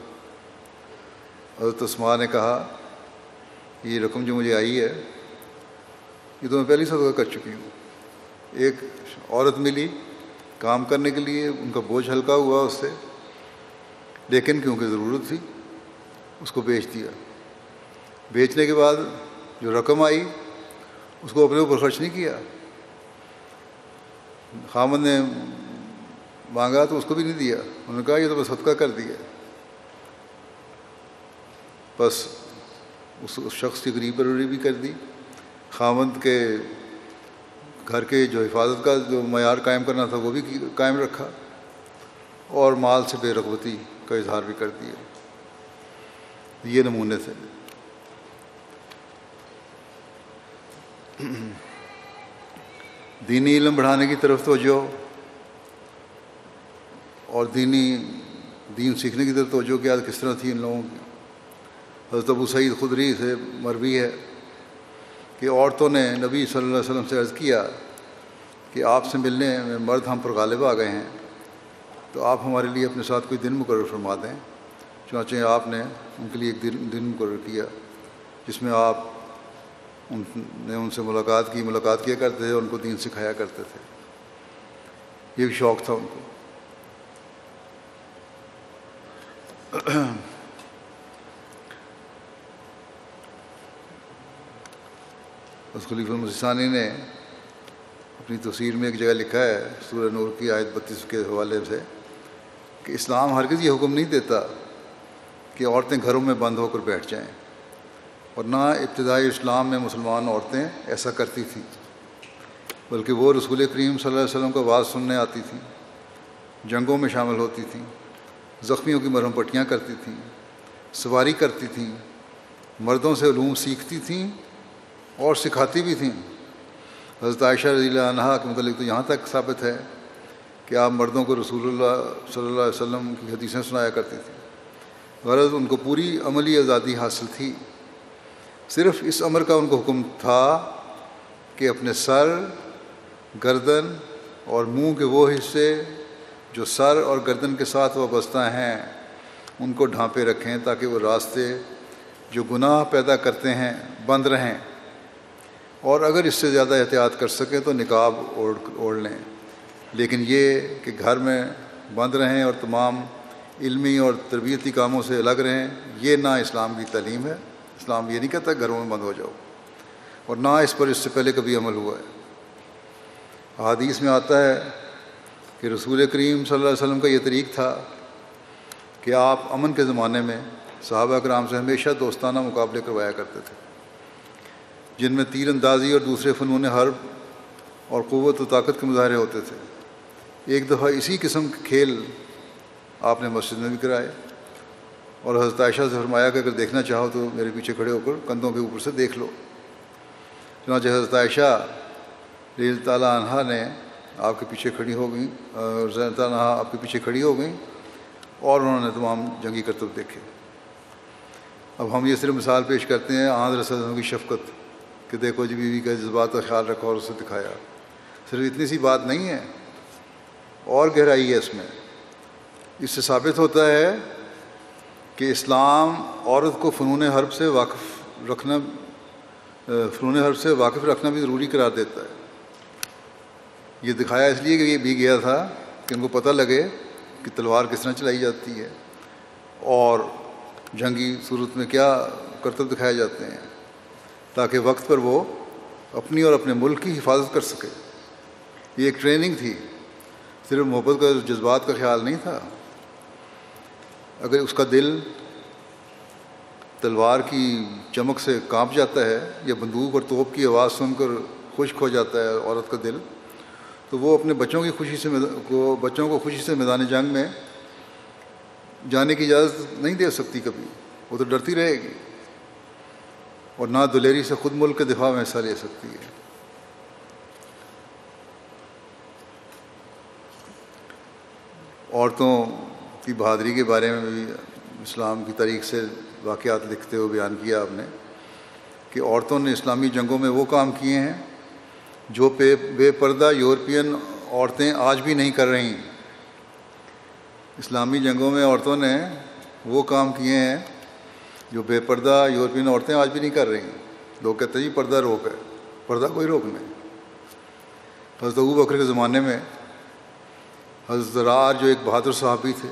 [SPEAKER 1] حضرت عثمان نے کہا، یہ رقم جو مجھے آئی ہے، یہ تو میں پہلی صدقہ کر چکی ہوں۔ ایک عورت ملی کام کرنے کے لیے، ان کا بوجھ ہلکا ہوا اس سے، لیکن کیونکہ ضرورت تھی اس کو بیچ دیا۔ بیچنے کے بعد جو رقم آئی، اس کو اپنے اوپر خرچ نہیں کیا۔ خامد نے مانگا تو اس کو بھی نہیں دیا۔ انہوں نے کہا، یہ تو بس صدقہ کر دیا۔ بس اس شخص کی غریب پروری بھی کر دی۔ خامد کے گھر کے جو حفاظت کا جو معیار قائم کرنا تھا، وہ بھی قائم رکھا۔ اور مال سے بے رغبتی کا اظہار بھی کر دیا۔ یہ نمونے تھے دینی علم بڑھانے کی طرف توجہ اور دینی دین سیکھنے کی طرف توجہ کیا کس طرح تھی ان لوگوں کی۔ حضرت ابو سعید خدری سے مروی ہے کہ عورتوں نے نبی صلی اللہ علیہ وسلم سے عرض کیا کہ آپ سے ملنے میں مرد ہم پر غالب آ گئے ہیں تو آپ ہمارے لیے اپنے ساتھ کوئی دن مقرر فرما دیں، چنانچہ آپ نے ان کے لیے ایک دن دن مقرر کیا جس میں آپ ان نے ان سے ملاقات کی، ملاقات کیا کرتے تھے اور ان کو دین سکھایا کرتے تھے۔ یہ بھی شوق تھا ان کو۔ اس خلیف المسانی نے اپنی تصویر میں ایک جگہ لکھا ہے، سورہ نور کی آیت بتیس کے حوالے سے، کہ اسلام ہرگز یہ حکم نہیں دیتا کہ عورتیں گھروں میں بند ہو کر بیٹھ جائیں۔ اور نہ ابتدائی اسلام میں مسلمان عورتیں ایسا کرتی تھیں، بلکہ وہ رسول کریم صلی اللہ علیہ وسلم کا آواز سننے آتی تھیں، جنگوں میں شامل ہوتی تھیں، زخمیوں کی مرہم پٹیاں کرتی تھیں، سواری کرتی تھیں، مردوں سے علوم سیکھتی تھیں اور سکھاتی بھی تھیں۔ حضرت عائشہ رضی اللہ عنہ کے متعلق تو یہاں تک ثابت ہے کہ آپ مردوں کو رسول اللہ صلی اللہ علیہ وسلم کی حدیثیں سنایا کرتی تھیں۔ غرض ان کو پوری عملی آزادی حاصل تھی۔ صرف اس عمر کا ان کو حکم تھا کہ اپنے سر، گردن اور منہ کے وہ حصے جو سر اور گردن کے ساتھ وابستہ ہیں، ان کو ڈھانپے رکھیں تاکہ وہ راستے جو گناہ پیدا کرتے ہیں بند رہیں۔ اور اگر اس سے زیادہ احتیاط کر سکیں تو نکاب اوڑھ اوڑھ لیں۔ لیکن یہ کہ گھر میں بند رہیں اور تمام علمی اور تربیتی کاموں سے الگ رہیں، یہ نہ اسلام کی تعلیم ہے۔ اسلام یہ نہیں کہتا گھروں میں بند ہو جاؤ، اور نہ اس پر اس سے پہلے کبھی عمل ہوا ہے۔ حادیث میں آتا ہے کہ رسول کریم صلی اللہ علیہ وسلم کا یہ طریق تھا کہ آپ امن کے زمانے میں صحابہ کرام سے ہمیشہ دوستانہ مقابلے کروایا کرتے تھے، جن میں تیر اندازی اور دوسرے فنون حرب اور قوت و طاقت کے مظاہرے ہوتے تھے۔ ایک دفعہ اسی قسم کے کھیل آپ نے مسجد میں بھی کرائے اور حضرت عائشہ سے فرمایا کہ اگر دیکھنا چاہو تو میرے پیچھے کھڑے ہو کر کندھوں کے اوپر سے دیکھ لو۔ چنانچہ حضرت عائشہ ریل تعالیٰ عنہ نے آپ کے پیچھے کھڑی ہو گئیں، اور تعالیٰ آپ کے پیچھے کھڑی ہو گئیں، اور انہوں نے تمام جنگی کرتب دیکھے۔ اب ہم یہ صرف مثال پیش کرتے ہیں آندر رسدوں کی شفقت، کہ دیکھو جی بیوی کا جذبات کا خیال رکھا اور اسے دکھایا۔ صرف اتنی سی بات نہیں ہے، اور گہرائی ہے اس میں۔ اس سے ثابت ہوتا ہے کہ اسلام عورت کو فنون حرب سے واقف رکھنا فنون حرب سے واقف رکھنا بھی ضروری قرار دیتا ہے۔ یہ دکھایا اس لیے کہ یہ بھی گیا تھا کہ ان کو پتہ لگے کہ تلوار کس طرح چلائی جاتی ہے اور جنگی صورت میں کیا کرتب دکھائے جاتے ہیں تاکہ وقت پر وہ اپنی اور اپنے ملک کی حفاظت کر سکے۔ یہ ایک ٹریننگ تھی، صرف محبت کا، جذبات کا خیال نہیں تھا۔ اگر اس کا دل تلوار کی چمک سے کانپ جاتا ہے یا بندوق اور توپ کی آواز سن کر خشک ہو جاتا ہے عورت کا دل، تو وہ اپنے بچوں کی خوشی سے کو، بچوں کو خوشی سے میدان جنگ میں جانے کی اجازت نہیں دے سکتی کبھی۔ وہ تو ڈرتی رہے گی اور نہ دلیری سے خود ملک کے دفاع میں حصہ لے سکتی ہے۔ عورتوں کی بہادری کے بارے میں بھی اسلام کی تاریخ سے واقعات لکھتے ہوئے بیان کیا آپ نے کہ عورتوں نے اسلامی جنگوں میں وہ کام کیے ہیں جو پے بے پردہ یورپین عورتیں آج بھی نہیں کر رہی اسلامی جنگوں میں عورتوں نے وہ کام کیے ہیں جو بے پردہ یورپین عورتیں آج بھی نہیں کر رہی لوگ کہتے ہیں جی پردہ روک ہے، پردہ کوئی روک نہیں۔ حضرت ابو بکر کے زمانے میں حضرت زرار جو ایک بہادر صحابی تھے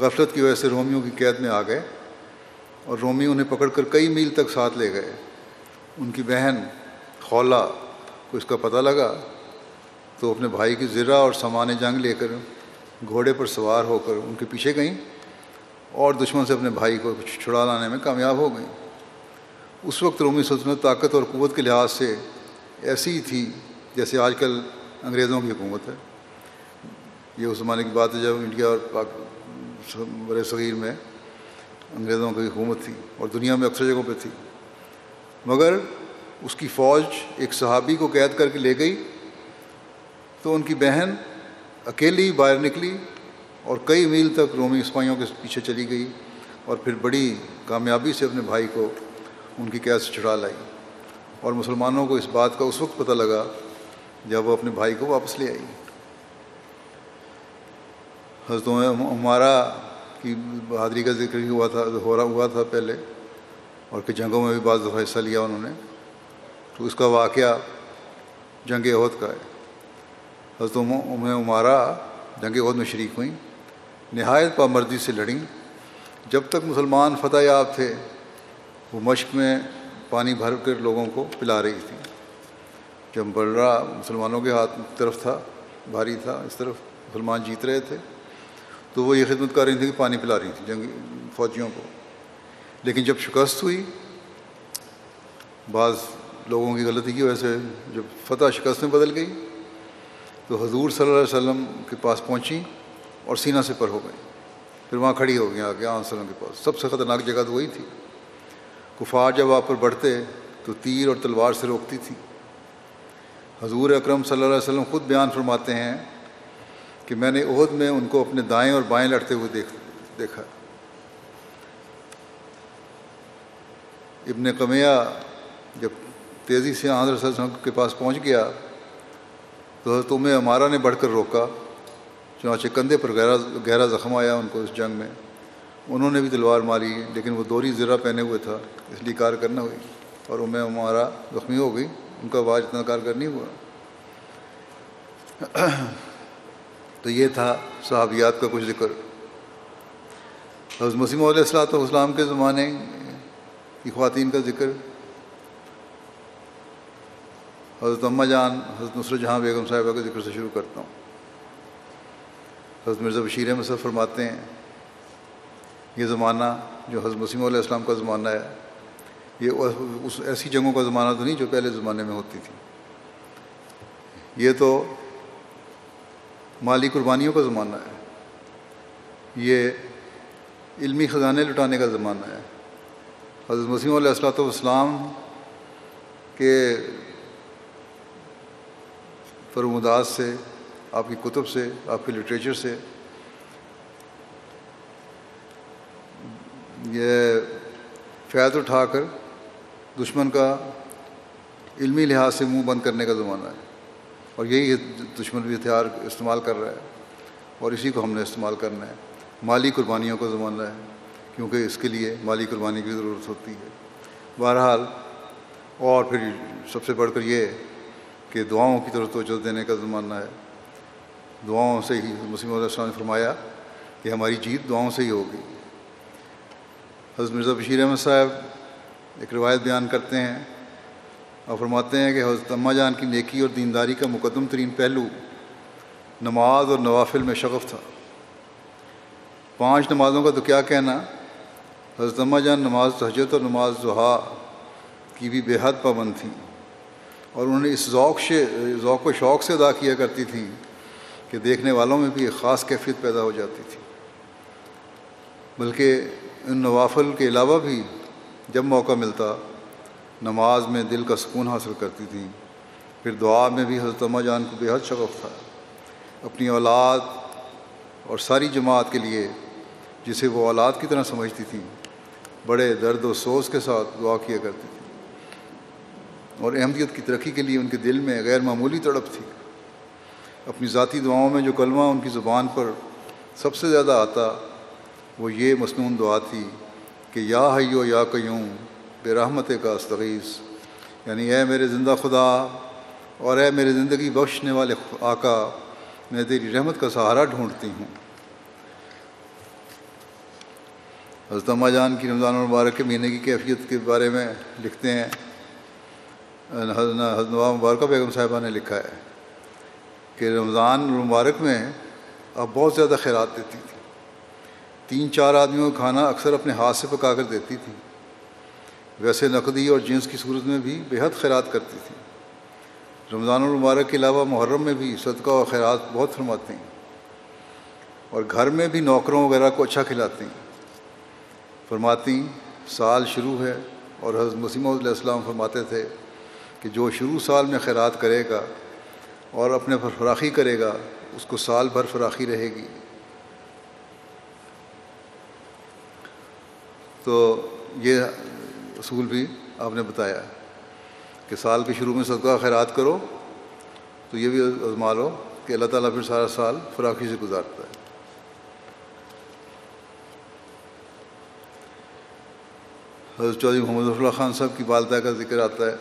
[SPEAKER 1] غفلت کی وجہ سے رومیوں کی قید میں آ گئے اور رومی انہیں پکڑ کر کئی میل تک ساتھ لے گئے۔ ان کی بہن خولا کو اس کا پتہ لگا تو اپنے بھائی کی ذرا اور سامان جنگ لے کر گھوڑے پر سوار ہو کر ان کے پیچھے گئیں اور دشمن سے اپنے بھائی کو چھڑا لانے میں کامیاب ہو گئیں۔ اس وقت رومی سلطنت طاقت اور قوت کے لحاظ سے ایسی ہی تھی جیسے آج کل انگریزوں کی حکومت ہے۔ یہ اس زمانے کی بات ہے جب انڈیا اور پاک بر صغیر میں، انگریزوں کی حکومت تھی اور دنیا میں اکثر جگہوں پہ تھی۔ مگر اس کی فوج ایک صحابی کو قید کر کے لے گئی تو ان کی بہن اکیلی باہر نکلی اور کئی میل تک رومی سپاہیوں کے پیچھے چلی گئی اور پھر بڑی کامیابی سے اپنے بھائی کو ان کی قید سے چھڑا لائی۔ اور مسلمانوں کو اس بات کا اس وقت پتہ لگا جب وہ اپنے بھائی کو واپس لے آئی۔ حضرت ہمارا کی بہادری کا ذکر ہوا تھا، ہو رہا ہوا تھا پہلے، اور کہ جنگوں میں بھی بعض دفعہ حصہ لیا انہوں نے۔ تو اس کا واقعہ جنگ عہد کا ہے۔ حضرت عمارہ جنگ عہد میں شریک ہوئیں، نہایت پامردی سے لڑیں۔ جب تک مسلمان فتح یاب تھے، وہ مشق میں پانی بھر کر لوگوں کو پلا رہی تھی جب بڑھ رہا مسلمانوں کے ہاتھ طرف تھا، بھاری تھا، اس طرف مسلمان جیت رہے تھے تو وہ یہ خدمت کر رہی تھی کہ پانی پلا رہی تھی جنگ فوجیوں کو۔ لیکن جب شکست ہوئی، بعض لوگوں کی غلطی کی وجہ سے جب فتح شکست میں بدل گئی، تو حضور صلی اللہ علیہ وسلم کے پاس پہنچی اور سینہ سے پر ہو گئی پھر وہاں کھڑی ہو گئی آگے، آن وسلم کے پاس۔ سب سے خطرناک جگہ تو وہی تھی۔ کفار جب آپ پر بڑھتے، تو تیر اور تلوار سے روکتی تھی۔ حضور اکرم صلی اللہ علیہ وسلم خود بیان فرماتے ہیں کہ میں نے عہد میں ان کو اپنے دائیں اور بائیں لڑتے ہوئے دیکھ دیکھا۔ ابن قمیہ جب تیزی سے آندر وسلم کے پاس پہنچ گیا تو تمہیں ہمارا نے بڑھ کر روکا، چنانچہ کندھے پر گہرا گہرا زخم آیا ان کو اس جنگ میں۔ انہوں نے بھی تلوار ماری، لیکن وہ دوری زرہ پہنے ہوئے تھا، اس لیے کار کرنا ہوئی۔ اور انہیں ہمارا زخمی ہو گئی، ان کا آواز اتنا کار نہیں ہوا۔ تو یہ تھا صحابیات کا کچھ ذکر۔ حضرت مسیم علیہ السلاۃ والسلام کے زمانے کی خواتین کا ذکر۔ حضرت اماں جان، حضرت نصرت جہاں بیگم صاحبہ کے ذکر سے شروع کرتا ہوں۔ حضرت مرزا بشیر احمد صاحب فرماتے ہیں، یہ زمانہ جو حضرت مسیم علیہ السلام کا زمانہ ہے، یہ اس ایسی جنگوں کا زمانہ تو نہیں جو پہلے زمانے میں ہوتی تھی۔ یہ تو مالی قربانیوں کا زمانہ ہے۔ یہ علمی خزانے لٹانے کا زمانہ ہے۔ حضرت مسیم علیہ السلاۃ والسلام کے فرمودات سے، آپ کی کتب سے، آپ کے لٹریچر سے یہ فیض اٹھا کر دشمن کا علمی لحاظ سے منہ بند کرنے کا زمانہ ہے۔ اور یہی دشمن بھی ہتھیار استعمال کر رہا ہے اور اسی کو ہم نے استعمال کرنا ہے۔ مالی قربانیوں کا زمانہ ہے، کیونکہ اس کے لیے مالی قربانی کی ضرورت ہوتی ہے۔ بہرحال، اور پھر سب سے بڑھ کر یہ کہ دعاؤں کی طرف توجہ دینے کا زمانہ ہے۔ دعاؤں سے ہی مسلم علیہ السلام نے فرمایا کہ ہماری جیت دعاؤں سے ہی ہوگی۔ حضرت مرزا بشیر احمد صاحب ایک روایت بیان کرتے ہیں۔ اور فرماتے ہیں کہ حضرت اماں جان کی نیکی اور دینداری کا مقدم ترین پہلو نماز اور نوافل میں شغف تھا۔ پانچ نمازوں کا تو کیا کہنا؟ حضرت اماں جان نماز تہجد اور نماز ضحا کی بھی بے حد پابند تھیں اور انہوں نے اس ذوق سے، ذوق و شوق سے ادا کیا کرتی تھیں کہ دیکھنے والوں میں بھی ایک خاص کیفیت پیدا ہو جاتی تھی۔ بلکہ ان نوافل کے علاوہ بھی جب موقع ملتا نماز میں دل کا سکون حاصل کرتی تھیں پھر دعا میں بھی حضرت اماں جان کو بے حد شغف تھا۔ اپنی اولاد اور ساری جماعت کے لیے جسے وہ اولاد کی طرح سمجھتی تھیں بڑے درد و سوز کے ساتھ دعا کیا کرتی تھیں اور احمدیت کی ترقی کے لیے ان کے دل میں غیر معمولی تڑپ تھی۔ اپنی ذاتی دعاؤں میں جو کلمہ ان کی زبان پر سب سے زیادہ آتا، وہ یہ مصنون دعا تھی کہ یا حیو یا قیوم بے رحمت کا استغیث یعنی اے میرے زندہ خدا اور اے میرے زندگی بخشنے والے آقا، میں تیری رحمت کا سہارا ڈھونڈتی ہوں۔ حضرت اماں جان کی رمضان المبارک کے مہینے کی کیفیت کے بارے میں لکھتے ہیں۔ حضرت نواب مبارکہ بیگم صاحبہ نے لکھا ہے کہ رمضان المبارک میں اب بہت زیادہ خیرات دیتی تھی۔ تین چار آدمیوں کا کھانا اکثر اپنے ہاتھ سے پکا کر دیتی تھی۔ ویسے نقدی اور جنس کی صورت میں بھی بےحد خیرات کرتی تھی۔ رمضان المبارک کے علاوہ محرم میں بھی صدقہ اور خیرات بہت فرماتی ہیں اور گھر میں بھی نوکروں وغیرہ کو اچھا کھلاتی ہیں۔ فرماتی، سال شروع ہے اور حضرت مسیم علیہ السلام فرماتے تھے کہ جو شروع سال میں خیرات کرے گا اور اپنے پر فراخی کرے گا، اس کو سال بھر فراخی رہے گی۔ تو یہ اصول بھی آپ نے بتایا کہ سال کے شروع میں صدقہ خیرات کرو تو یہ بھی ازما لو کہ اللہ تعالیٰ پھر سارا سال فراخی سے گزارتا ہے۔ حضرت چودھری محمد اللہ خان صاحب کی والدہ کا ذکر آتا ہے،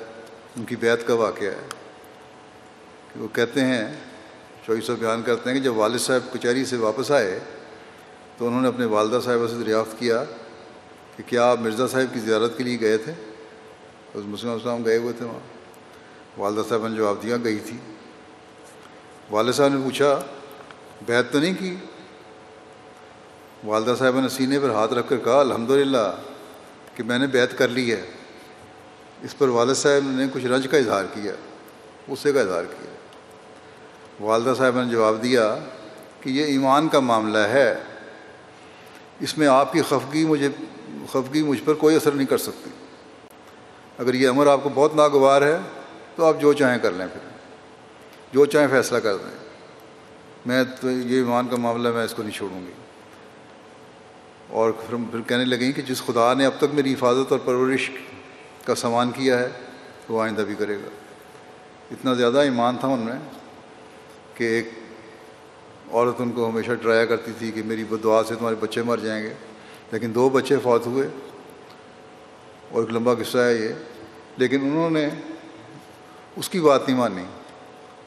[SPEAKER 1] ان کی بیت کا واقعہ ہے۔ کہ وہ کہتے ہیں، چودھری صاحب بیان کرتے ہیں کہ جب والد صاحب کچہری سے واپس آئے تو انہوں نے اپنے والدہ صاحبہ سے دریافت کیا کہ کیا آپ مرزا صاحب کی زیارت کے لیے گئے تھے؟ حضرت مسلم السلام گئے ہوئے تھے وہاں۔ والدہ صاحب نے جواب دیا، گئی تھی۔ والد صاحب نے پوچھا بیت تو نہیں کی؟ والدہ صاحبہ نے سینے پر ہاتھ رکھ کر کہا الحمد للہ کہ میں نے بیت کر لی ہے۔ اس پر والد صاحب نے کچھ رنج کا اظہار کیا، غصے کا اظہار کیا۔ والدہ صاحب نے جواب دیا کہ یہ ایمان کا معاملہ ہے۔ اس میں آپ کی خفگی مجھے خفگی مجھ پر کوئی اثر نہیں کر سکتی۔ اگر یہ عمر آپ کو بہت ناگوار ہے، تو آپ جو چاہیں کر لیں پھر۔ جو چاہیں فیصلہ کر دیں میں تو یہ ایمان کا معاملہ میں اس کو نہیں چھوڑوں گی۔ اور پھر پھر کہنے لگیں کہ جس خدا نے اب تک میری حفاظت اور پرورش کا سامان کیا ہے، وہ آئندہ بھی کرے گا۔ اتنا زیادہ ایمان تھا ان میں کہ ایک عورت ان کو ہمیشہ ڈرایا کرتی تھی کہ میری بدعا سے تمہارے بچے مر جائیں گے۔ لیکن دو بچے فوت ہوئے اور ایک لمبا قصہ ہے یہ، لیکن انہوں نے اس کی بات نہیں مانی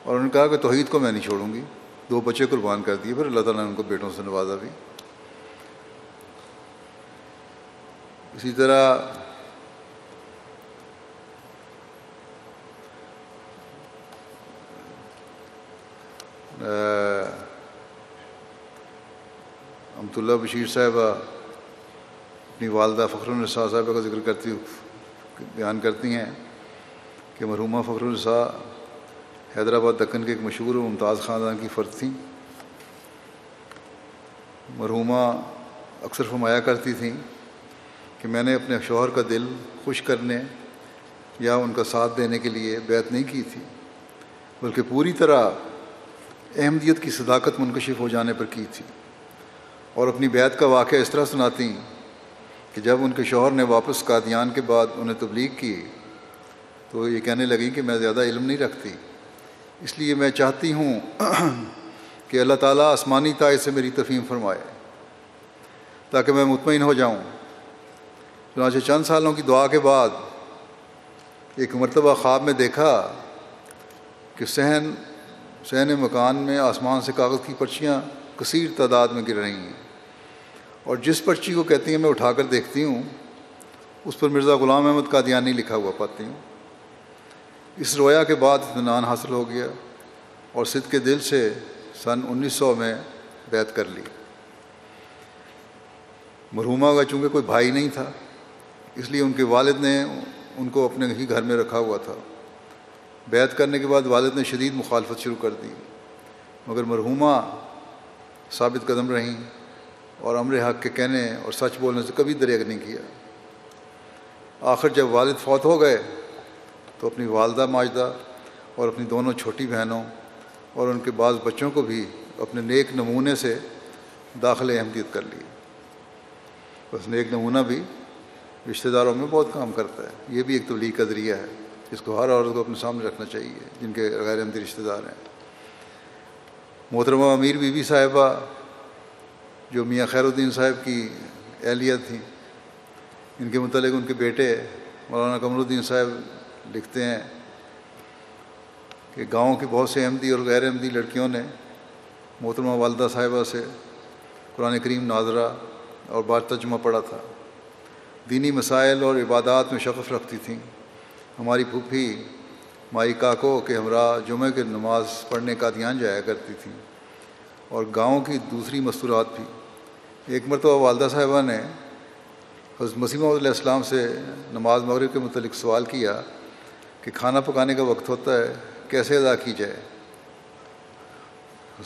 [SPEAKER 1] اور انہوں نے کہا کہ توحید کو میں نہیں چھوڑوں گی۔ دو بچے قربان کر دیے، پھر اللہ تعالیٰ نے ان کو بیٹوں سے نوازا بھی۔ اسی طرح امت اللہ بشیر صاحبہ اپنی والدہ فخر النساء صاحبہ کا ذکر کرتی بیان کرتی ہیں کہ مرحومہ فخر النساء حیدرآباد دکن کے ایک مشہور و ممتاز خاندان کی فرد تھیں۔ مرحومہ اکثر فرمایا کرتی تھیں کہ میں نے اپنے شوہر کا دل خوش کرنے یا ان کا ساتھ دینے کے لیے بیت نہیں کی تھی، بلکہ پوری طرح احمدیت کی صداقت منکشف ہو جانے پر کی تھی۔ اور اپنی بیت کا واقعہ اس طرح سناتی کہ جب ان کے شوہر نے واپس قادیان کے بعد انہیں تبلیغ کی، تو یہ کہنے لگی کہ میں زیادہ علم نہیں رکھتی۔ اس لیے میں چاہتی ہوں کہ اللہ تعالیٰ آسمانی تائے سے میری تفہیم فرمائے، تاکہ میں مطمئن ہو جاؤں۔ چنانچہ چند سالوں کی دعا کے بعد ایک مرتبہ خواب میں دیکھا کہ صحن صحن مکان میں آسمان سے کاغذ کی پرچیاں کثیر تعداد میں گر رہی ہیں۔ اور جس پرچی کو کہتی ہیں میں اٹھا کر دیکھتی ہوں، اس پر مرزا غلام احمد قادیانی لکھا ہوا پاتی ہوں۔ اس رویا کے بعد اطمینان حاصل ہو گیا اور سدھ کے دل سے سن انیس سو میں بیت کر لی۔ مرحومہ کا چونکہ کوئی بھائی نہیں تھا، اس لیے ان کے والد نے ان کو اپنے ہی گھر میں رکھا ہوا تھا۔ بیت کرنے کے بعد والد نے شدید مخالفت شروع کر دی۔ مگر مرحومہ ثابت قدم رہیں۔ اور امر حق کے کہنے اور سچ بولنے سے کبھی دریغ نہیں کیا۔ آخر جب والد فوت ہو گئے تو اپنی والدہ ماجدہ اور اپنی دونوں چھوٹی بہنوں اور ان کے بعض بچوں کو بھی اپنے نیک نمونے سے داخل احمدیت کر لی۔ اس نیک نمونہ بھی رشتہ داروں میں بہت کام کرتا ہے۔ یہ بھی ایک تبلیغ کا ذریعہ ہے۔ جس کو ہر عورت کو اپنے سامنے رکھنا چاہیے جن کے غیر احمدی رشتہ دار ہیں۔ محترمہ امیر بی بی صاحبہ جو میاں خیر الدین صاحب کی اہلیت تھیں، ان کے متعلق ان کے بیٹے مولانا قمر الدین صاحب لکھتے ہیں کہ گاؤں کی بہت سے احمدی اور غیر احمدی لڑکیوں نے محترمہ والدہ صاحبہ سے قرآن کریم ناظرہ اور بار ترجمہ پڑھا تھا۔ دینی مسائل اور عبادات میں شغف رکھتی تھیں۔ ہماری پھوپھی مائی کاکو کے ہمراہ جمعہ کے نماز پڑھنے کا دھیان جایا کرتی تھیں اور گاؤں کی دوسری مستورات بھی۔ ایک مرتبہ والدہ صاحبہ نے حضرت مسیمہ علیہ السلام سے نماز مغرب کے متعلق سوال کیا کہ کھانا پکانے کا وقت ہوتا ہے، کیسے ادا کی جائے؟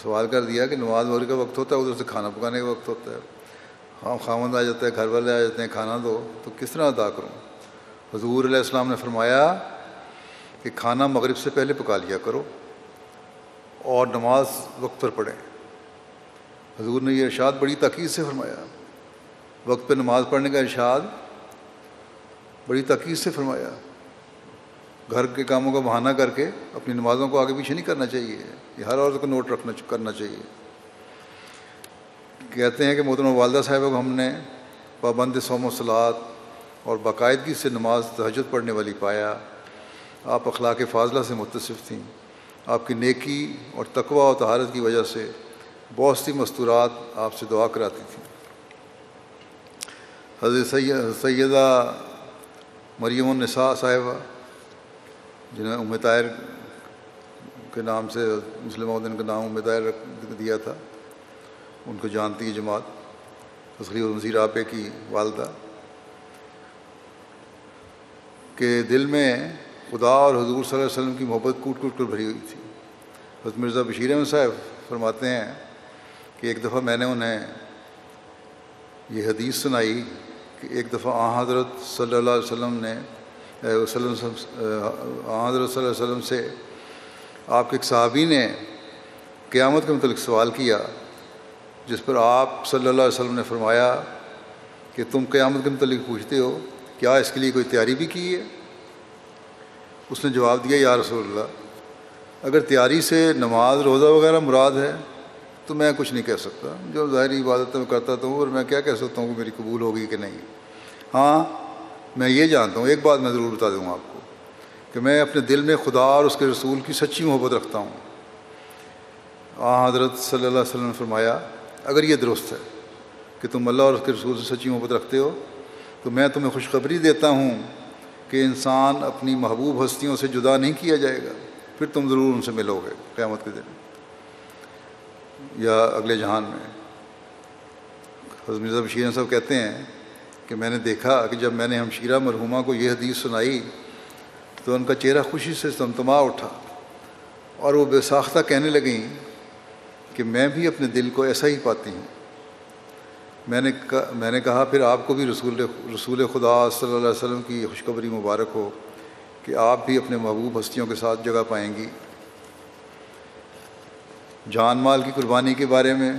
[SPEAKER 1] سوال کر دیا کہ نماز مغرب کا وقت ہوتا ہے، ادھر سے کھانا پکانے کا وقت ہوتا ہے۔ ہاں خامند آ جاتا ہے، گھر والے آ جاتے ہیں، کھانا دو، تو کس طرح ادا کروں؟ حضور علیہ السلام نے فرمایا کہ کھانا مغرب سے پہلے پکا لیا کرو اور نماز وقت پر پڑھیں۔ حضور نے یہ ارشاد بڑی تاکید سے فرمایا۔ وقت پہ نماز پڑھنے کا ارشاد بڑی تاکید سے فرمایا۔ گھر کے کاموں کا بہانہ کر کے اپنی نمازوں کو آگے پیچھے نہیں کرنا چاہیے۔ یہ ہر عورت کو نوٹ رکھنا کرنا چاہیے۔ کہتے ہیں کہ محترمہ والدہ صاحبہ کو ہم نے پابند سوم و سلاد اور باقاعدگی سے نماز تہجد پڑھنے والی پایا۔ آپ اخلاق فاضلہ سے متصف تھیں۔ آپ کی نیکی اور تقوی و تہارت کی وجہ سے بہت سی مستورات آپ سے دعا کراتی تھیں۔ حضرت سیدہ مریم النساء صاحبہ، جنہیں ام طائر کے نام سے مسلم الدین کا نام ام طائر رکھ دیا تھا، ان کو جانتی ہے جماعت تسلی نذیر آپے کی والدہ۔ کے دل میں خدا اور حضور صلی اللہ علیہ وسلم کی محبت کوٹ کوٹ کر بھری ہوئی تھی۔ حضرت مرزا بشیر احمد صاحب فرماتے ہیں کہ ایک دفعہ میں نے انہیں یہ حدیث سنائی کہ ایک دفعہ آ حضرت صلی اللہ علیہ وسلم نے وسلم حضرت صلی اللہ علیہ وسلم سے آپ کے ایک صحابی نے قیامت کے متعلق سوال کیا، جس پر آپ صلی اللہ علیہ وسلم نے فرمایا کہ تم قیامت کے متعلق پوچھتے ہو، کیا اس کے لیے کوئی تیاری بھی کی ہے؟ اس نے جواب دیا، یا رسول اللہ، اگر تیاری سے نماز، روزہ وغیرہ مراد ہے تو میں کچھ نہیں کہہ سکتا۔ جو ظاہری عبادت میں کرتا تو اور میں کیا کہہ سکتا ہوں کہ میری قبول ہوگی کہ نہیں؟ ہاں میں یہ جانتا ہوں، ایک بات میں ضرور بتا دوں آپ کو کہ میں اپنے دل میں خدا اور اس کے رسول کی سچی محبت رکھتا ہوں۔ آ، حضرت صلی اللہ علیہ وسلم نے فرمایا، اگر یہ درست ہے کہ تم اللہ اور اس کے رسول سے سچی محبت رکھتے ہو، تو میں تمہیں خوشخبری دیتا ہوں کہ انسان اپنی محبوب ہستیوں سے جدا نہیں کیا جائے گا۔ پھر تم ضرور ان سے ملو گے قیامت کے دن۔ یا اگلے جہان میں۔ حضرت مرزا بشیر صاحب کہتے ہیں کہ میں نے دیکھا کہ جب میں نے ہمشیرہ مرحومہ کو یہ حدیث سنائی تو ان کا چہرہ خوشی سے تمتما اٹھا اور وہ بے ساختہ کہنے لگیں کہ میں بھی اپنے دل کو ایسا ہی پاتی ہوں۔ میں نے میں نے کہا، پھر آپ کو بھی رسول رسول خدا صلی اللہ علیہ وسلم کی خوشخبری مبارک ہو کہ آپ بھی اپنے محبوب ہستیوں کے ساتھ جگہ پائیں گی۔ جان مال کی قربانی کے بارے میں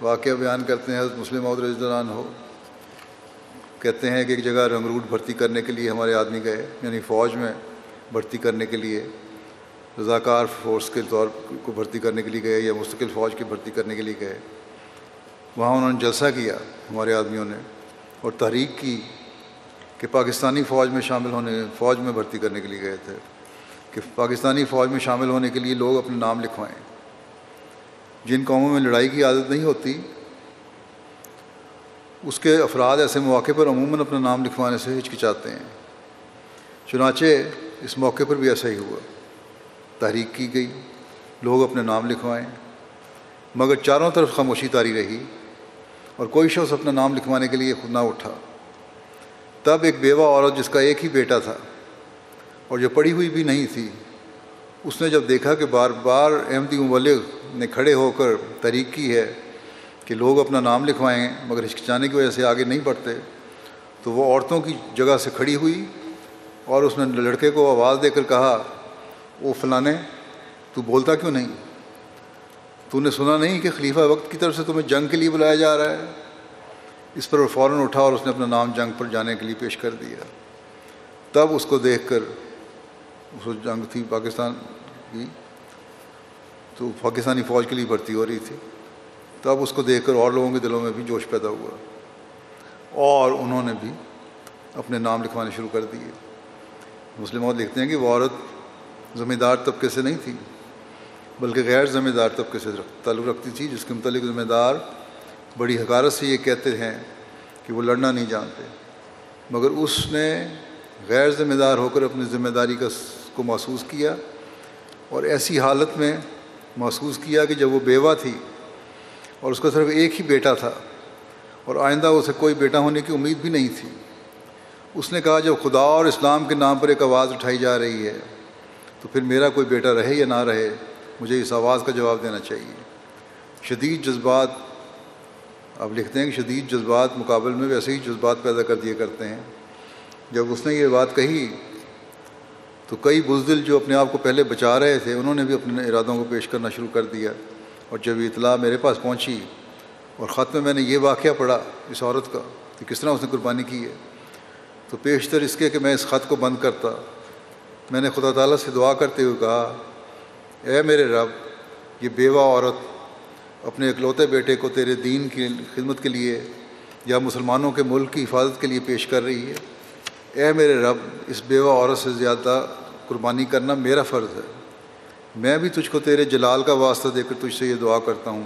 [SPEAKER 1] واقعہ بیان کرتے ہیں، حضرت مسلم عہد رضان ہو۔ کہتے ہیں کہ ایک جگہ رنگ روٹ بھرتی کرنے کے لیے ہمارے آدمی گئے یعنی فوج میں بھرتی کرنے کے لیے۔ رضاکار فورس کے طور کو بھرتی کرنے کے لیے گئے یا مستقل فوج کی بھرتی کرنے کے لیے گئے۔ وہاں انہوں نے جلسہ کیا ہمارے آدمیوں نے اور تحریک کی کہ پاکستانی فوج میں شامل ہونے، فوج میں بھرتی کرنے کے لیے گئے تھے۔ کہ پاکستانی فوج میں شامل ہونے کے لیے لوگ اپنے نام لکھوائیں۔ جن قوموں میں لڑائی کی عادت نہیں ہوتی، اس کے افراد ایسے مواقع پر عموماً اپنا نام لکھوانے سے ہچکچاتے ہیں۔ چنانچہ اس موقع پر بھی ایسا ہی ہوا۔ تحریک کی گئی، لوگ اپنے نام لکھوائیں، مگر چاروں طرف خاموشی تاری رہی اور کوئی شخص اپنا نام لکھوانے کے لیے خود نہ اٹھا۔ تب ایک بیوہ عورت جس کا ایک ہی بیٹا تھا اور جو پڑھی ہوئی بھی نہیں تھی، اس نے جب دیکھا کہ بار بار احمدی مبلغ نے کھڑے ہو کر تحریک کی ہے کہ لوگ اپنا نام لکھوائیں مگر ہچکچانے کی وجہ سے آگے نہیں بڑھتے، تو وہ عورتوں کی جگہ سے کھڑی ہوئی اور اس نے لڑکے کو آواز دے کر کہا وہ فلانے، تو بولتا کیوں نہیں؟ تو نے سنا نہیں کہ خلیفہ وقت کی طرف سے تمہیں جنگ کے لیے بلایا جا رہا ہے۔ اس پر وہ فوراً اٹھا اور اس نے اپنا نام جنگ پر جانے کے لیے پیش کر دیا۔ تب اس کو دیکھ کر، اس جنگ تھی پاکستان کی تو پاکستانی فوج کے لیے بھرتی ہو رہی تھی۔ تب اس کو دیکھ کر اور لوگوں کے دلوں میں بھی جوش پیدا ہوا۔ اور انہوں نے بھی اپنے نام لکھوانے شروع کر دیے۔ مسلم اور لکھتے ہیں کہ وہ عورت زمیندار طبقے سے نہیں تھی، بلکہ غیر ذمہ دار طبقے سے تعلق رکھتی تھی، جس کے متعلق ذمہ دار بڑی حکارت سے یہ کہتے ہیں کہ وہ لڑنا نہیں جانتے۔ مگر اس نے غیر ذمہ دار ہو کر اپنی ذمہ داری کا کو محسوس کیا۔ اور ایسی حالت میں محسوس کیا کہ جب وہ بیوہ تھی اور اس کا صرف ایک ہی بیٹا تھا اور آئندہ اسے کوئی بیٹا ہونے کی امید بھی نہیں تھی، اس نے کہا جب خدا اور اسلام کے نام پر ایک آواز اٹھائی جا رہی ہے تو پھر میرا کوئی بیٹا رہے یا نہ رہے، مجھے اس آواز کا جواب دینا چاہیے۔ شدید جذبات اب لکھتے ہیں کہ شدید جذبات مقابل میں ویسے ہی جذبات پیدا کر دیا کرتے ہیں۔ جب اس نے یہ بات کہی تو کئی بزدل جو اپنے آپ کو پہلے بچا رہے تھے، انہوں نے بھی اپنے ارادوں کو پیش کرنا شروع کر دیا۔ اور جب یہ اطلاع میرے پاس پہنچی اور خط میں میں نے یہ واقعہ پڑھا اس عورت کا کہ کس طرح اس نے قربانی کی ہے، تو پیشتر اس کے کہ میں اس خط کو بند کرتا۔ میں نے خدا تعالیٰ سے دعا کرتے ہوئے کہا، اے میرے رب، یہ بیوہ عورت اپنے اکلوتے بیٹے کو تیرے دین کی خدمت کے لیے یا مسلمانوں کے ملک کی حفاظت کے لیے پیش کر رہی ہے۔ اے میرے رب، اس بیوہ عورت سے زیادہ قربانی کرنا میرا فرض ہے۔ میں بھی تجھ کو تیرے جلال کا واسطہ دے کر تجھ سے یہ دعا کرتا ہوں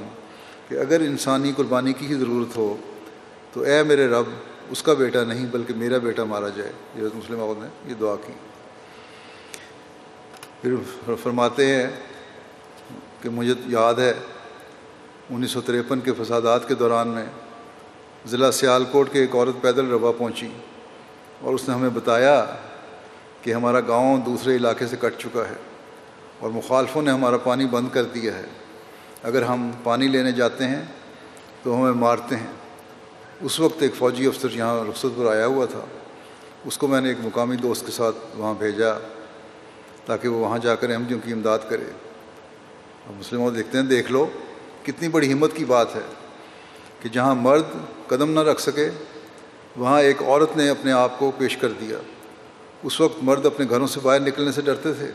[SPEAKER 1] کہ اگر انسانی قربانی کی ہی ضرورت ہو تو اے میرے رب، اس کا بیٹا نہیں بلکہ میرا بیٹا مارا جائے۔ یہ مسلم عورت نے یہ دعا کی۔ پھر فرماتے ہیں کہ مجھے یاد ہے، انیس سو تریپن کے فسادات کے دوران میں ضلع سیالکوٹ کے ایک عورت پیدل روا پہنچی۔ اور اس نے ہمیں بتایا کہ ہمارا گاؤں دوسرے علاقے سے کٹ چکا ہے اور مخالفوں نے ہمارا پانی بند کر دیا ہے۔ اگر ہم پانی لینے جاتے ہیں تو ہمیں مارتے ہیں۔ اس وقت ایک فوجی افسر یہاں رخصت پر آیا ہوا تھا۔ اس کو میں نے ایک مقامی دوست کے ساتھ وہاں بھیجا تاکہ وہ وہاں جا کر احمدیوں کی امداد کرے۔ مسلموں دیکھتے ہیں، دیکھ لو، کتنی بڑی ہمت کی بات ہے کہ جہاں مرد قدم نہ رکھ سکے وہاں ایک عورت نے اپنے آپ کو پیش کر دیا۔ اس وقت مرد اپنے گھروں سے باہر نکلنے سے ڈرتے تھے،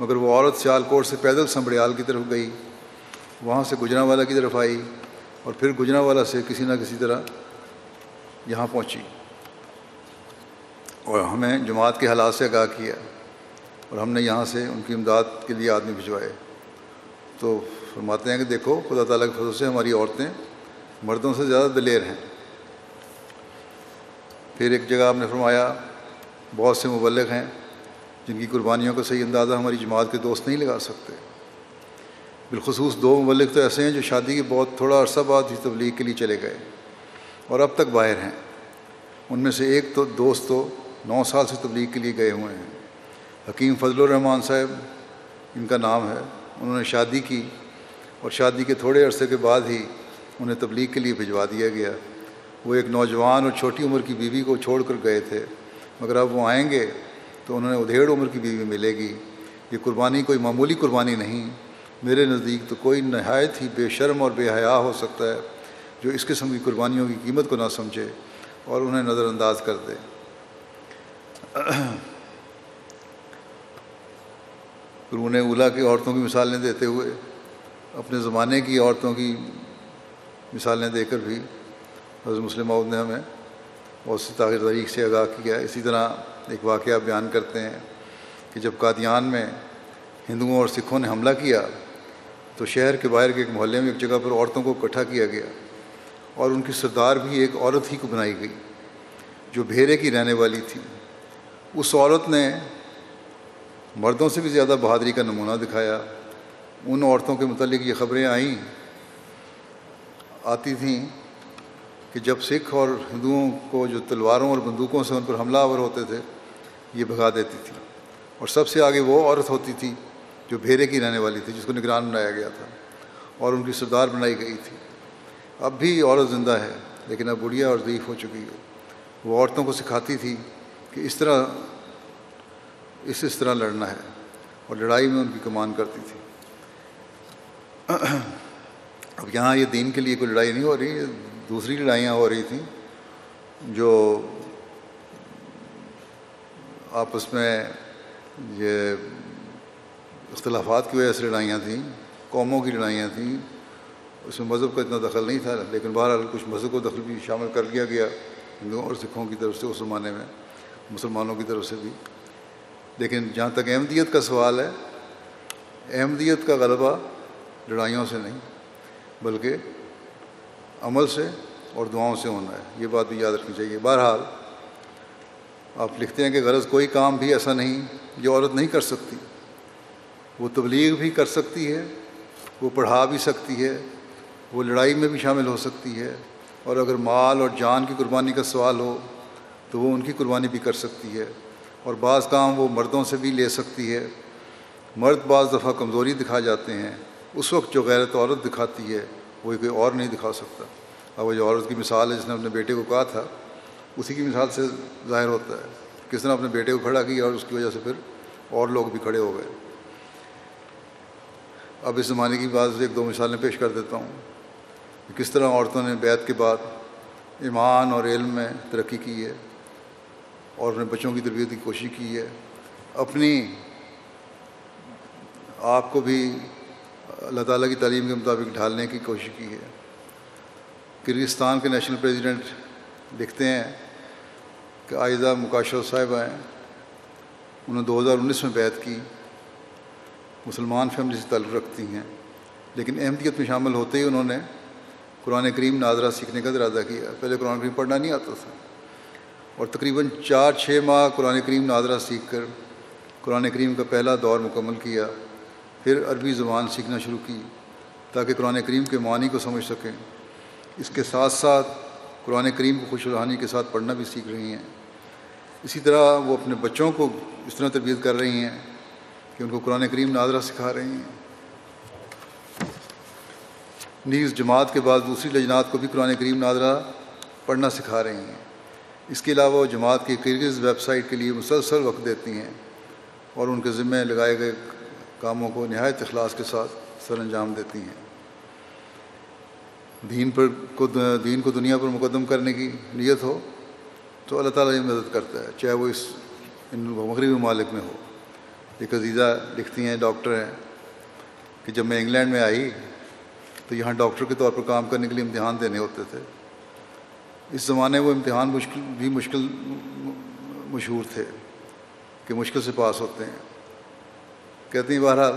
[SPEAKER 1] مگر وہ عورت سیال کوٹ سے پیدل سنبڑیال کی طرف گئی۔ وہاں سے گجرا والا کی طرف آئی اور پھر گجرا والا سے کسی نہ کسی طرح یہاں پہنچی۔ اور ہمیں جماعت کے حالات سے آگاہ کیا اور ہم نے یہاں سے ان کی امداد کے لیے آدمی بھجوائے۔ تو فرماتے ہیں کہ دیکھو، خدا تعالیٰ کے فضل سے ہماری عورتیں مردوں سے زیادہ دلیر ہیں۔ پھر ایک جگہ آپ نے فرمایا، بہت سے مبلغ ہیں جن کی قربانیوں کا صحیح اندازہ ہماری جماعت کے دوست نہیں لگا سکتے۔ بالخصوص دو مبلغ تو ایسے ہیں جو شادی کے بہت تھوڑا عرصہ بعد ہی تبلیغ کے لیے چلے گئے اور اب تک باہر ہیں۔ ان میں سے ایک تو دوست تو نو سال سے تبلیغ کے لیے گئے ہوئے ہیں۔ حکیم فضل الرحمان صاحب، ان کا نام ہے، انہوں نے شادی کی اور شادی کے تھوڑے عرصے کے بعد ہی انہیں تبلیغ کے لیے بھجوا دیا گیا۔ وہ ایک نوجوان اور چھوٹی عمر کی بیوی کو چھوڑ کر گئے تھے، مگر اب وہ آئیں گے تو انہوں نے ادھیڑ عمر کی بیوی ملے گی۔ یہ قربانی کوئی معمولی قربانی نہیں۔ میرے نزدیک تو کوئی نہایت ہی بے شرم اور بے حیا ہو سکتا ہے جو اس قسم کی قربانیوں کی قیمت کو نہ سمجھے اور انہیں نظر انداز کر دے۔ قرون اولا کی عورتوں کی مثالیں دیتے ہوئے، اپنے زمانے کی عورتوں کی مثالیں دے کر بھی حضرت مسلم عود نے ہمیں بہت سی تاغیر طریق سے آگاہ کیا اسی طرح ایک واقعہ بیان کرتے ہیں کہ جب قادیان میں ہندوؤں اور سکھوں نے حملہ کیا تو شہر کے باہر کے ایک محلے میں ایک جگہ پر عورتوں کو اکٹھا کیا گیا اور ان کی سردار بھی ایک عورت ہی کو بنائی گئی جو بھیرے کی رہنے والی تھی۔ اس عورت نے مردوں سے بھی زیادہ بہادری کا نمونہ دکھایا۔ ان عورتوں کے متعلق یہ خبریں آئیں، آتی تھیں۔ کہ جب سکھ اور ہندوؤں کو جو تلواروں اور بندوقوں سے ان پر حملہ آور ہوتے تھے، یہ بھگا دیتی تھی۔ اور سب سے آگے وہ عورت ہوتی تھی جو بھیرے کی رہنے والی تھی، جس کو نگران بنایا گیا تھا اور ان کی سردار بنائی گئی تھی۔ اب بھی عورت زندہ ہے، لیکن اب بڑھیا اور ضعیف ہو چکی ہے۔ وہ عورتوں کو سکھاتی تھی کہ اس طرح، اس اس طرح لڑنا ہے اور لڑائی میں ان کی کمان کرتی تھی۔ اب یہاں یہ دین کے لیے کوئی لڑائی نہیں ہو رہی دوسری لڑائیاں ہو رہی تھیں جو آپس میں یہ اختلافات کی وجہ سے لڑائیاں تھیں، قوموں کی لڑائیاں تھیں۔ اس میں مذہب کا اتنا دخل نہیں تھا، لیکن بہرحال کچھ مذہب کو دخل بھی شامل کر لیا گیا، ہندوؤں اور سکھوں کی طرف سے اس زمانے میں، مسلمانوں کی طرف سے بھی۔ لیکن جہاں تک احمدیت کا سوال ہے، احمدیت کا غلبہ لڑائیوں سے نہیں، بلکہ عمل سے اور دعاؤں سے ہونا ہے۔ یہ بات بھی یاد رکھنی چاہیے۔ بہرحال، آپ لکھتے ہیں کہ غرض کوئی کام بھی ایسا نہیں جو عورت نہیں کر سکتی۔ وہ تبلیغ بھی کر سکتی ہے، وہ پڑھا بھی سکتی ہے، وہ لڑائی میں بھی شامل ہو سکتی ہے۔ اور اگر مال اور جان کی قربانی کا سوال ہو، تو وہ ان کی قربانی بھی کر سکتی ہے۔ اور بعض کام وہ مردوں سے بھی لے سکتی ہے۔ مرد بعض دفعہ کمزوری دکھا جاتے ہیں، اس وقت جو غیرت عورت دکھاتی ہے۔ وہ کوئی اور نہیں دکھا سکتا۔ اب وہ جو عورت کی مثال ہے، جس نے اپنے بیٹے کو کہا تھا، اسی کی مثال سے ظاہر ہوتا ہے۔ کس نے اپنے بیٹے کو کھڑا کیا اور اس کی وجہ سے پھر اور لوگ بھی کھڑے ہو گئے۔ اب اس زمانے کی بات ایک دو مثالیں پیش کر دیتا ہوں۔ کہ کس طرح عورتوں نے بیت کے بعد ایمان اور علم میں ترقی کی ہے اور اپنے بچوں کی تربیت کی کوشش کی ہے۔ اپنی آپ کو بھی اللہ تعالیٰ کی تعلیم کے مطابق ڈھالنے کی کوشش کی ہے۔ کرگستان کے نیشنل پریزیڈنٹ لکھتے ہیں کہ آئزہ مکاشر صاحبہ ہیں، انہوں نے دو ہزار انیس میں بیت کی۔ مسلمان فیملی سے تعلق رکھتی ہیں۔ لیکن احمدیت میں شامل ہوتے ہی انہوں نے قرآن کریم ناظرہ سیکھنے کا ارادہ کیا۔ پہلے قرآن کریم پڑھنا نہیں آتا تھا۔ اور تقریباً چار، چھ ماہ قرآن کریم ناظرہ سیکھ کر قرآن کریم کا پہلا دور مکمل کیا۔ پھر عربی زبان سیکھنا شروع کی تاکہ قرآن کریم کے معنی کو سمجھ سکیں۔ اس کے ساتھ ساتھ قرآن کریم کو خوش روحانی کے ساتھ پڑھنا بھی سیکھ رہی ہیں۔ اسی طرح وہ اپنے بچوں کو اس طرح تربیت کر رہی ہیں کہ ان کو قرآن کریم ناظرہ سکھا رہی ہیں۔ نیز جماعت کے بعد دوسری لجنات کو بھی قرآن کریم ناظرہ پڑھنا سکھا رہی ہیں۔ اس کے علاوہ وہ جماعت کی کرگز ویب سائٹ کے لیے مسلسل وقت دیتی ہیں اور ان کے ذمے لگائے گئے کاموں کو نہایت اخلاص کے ساتھ سر انجام دیتی ہیں۔ دین پر کو دین کو دنیا پر مقدم کرنے کی نیت ہو تو اللہ تعالیٰ یہ مدد کرتا ہے، چاہے وہ اس ان مغربی ممالک میں ہو۔ ایک عزیزہ لکھتی ہیں، ڈاکٹر ہیں کہ جب میں انگلینڈ میں آئی تو یہاں ڈاکٹر کے طور پر کام کرنے کے لیے امتحان دینے ہوتے تھے۔ اس زمانے وہ امتحان مشکل بھی مشکل مشہور تھے کہ مشکل سے پاس ہوتے ہیں۔ کہتے ہیں بہرحال،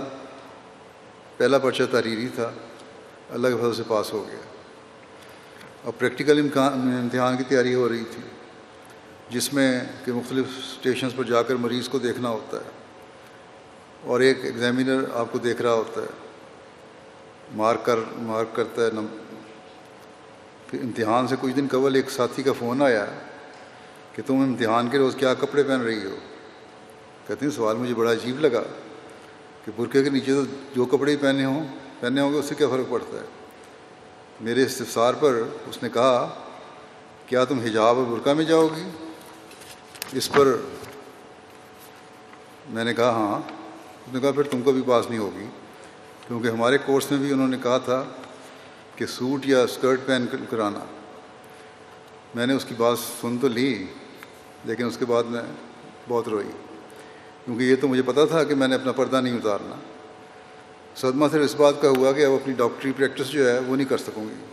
[SPEAKER 1] پہلا پرچہ تحریری تھا، اللہ کے فضل سے پاس ہو گیا۔ اور پریکٹیکل امکان، امتحان کی تیاری ہو رہی تھی، جس میں کہ مختلف اسٹیشنز پر جا کر مریض کو دیکھنا ہوتا ہے۔ اور ایک ایگزامینر آپ کو دیکھ رہا ہوتا ہے، مارک کر، مارک کرتا ہے پھر امتحان سے کچھ دن قبل ایک ساتھی کا فون آیا کہ تم امتحان کے روز کیا کپڑے پہن رہی ہو؟ کہتے ہیں، سوال مجھے بڑا عجیب لگا۔ کہ برقعے کے نیچے تو جو کپڑے ہی پہنے ہوں پہنے ہوں گے، اس سے کیا فرق پڑتا ہے؟ میرے استفسار پر اس نے کہا، کیا تم حجاب اور برقع میں جاؤ گی؟ اس پر میں نے کہا ہاں۔ اس نے کہا، پھر تم کو بھی پاس نہیں ہوگی، کیونکہ ہمارے کورس میں بھی انہوں نے کہا تھا کہ سوٹ یا اسکرٹ پہن کرانا۔ میں نے اس کی بات سن تو لی، لیکن اس کے بعد میں بہت روئی۔ کیونکہ یہ تو مجھے پتا تھا کہ میں نے اپنا پردہ نہیں اتارنا۔ صدمہ صرف اس بات کا ہوا کہ اب اپنی ڈاکٹری پریکٹس جو ہے وہ نہیں کر سکوں گی۔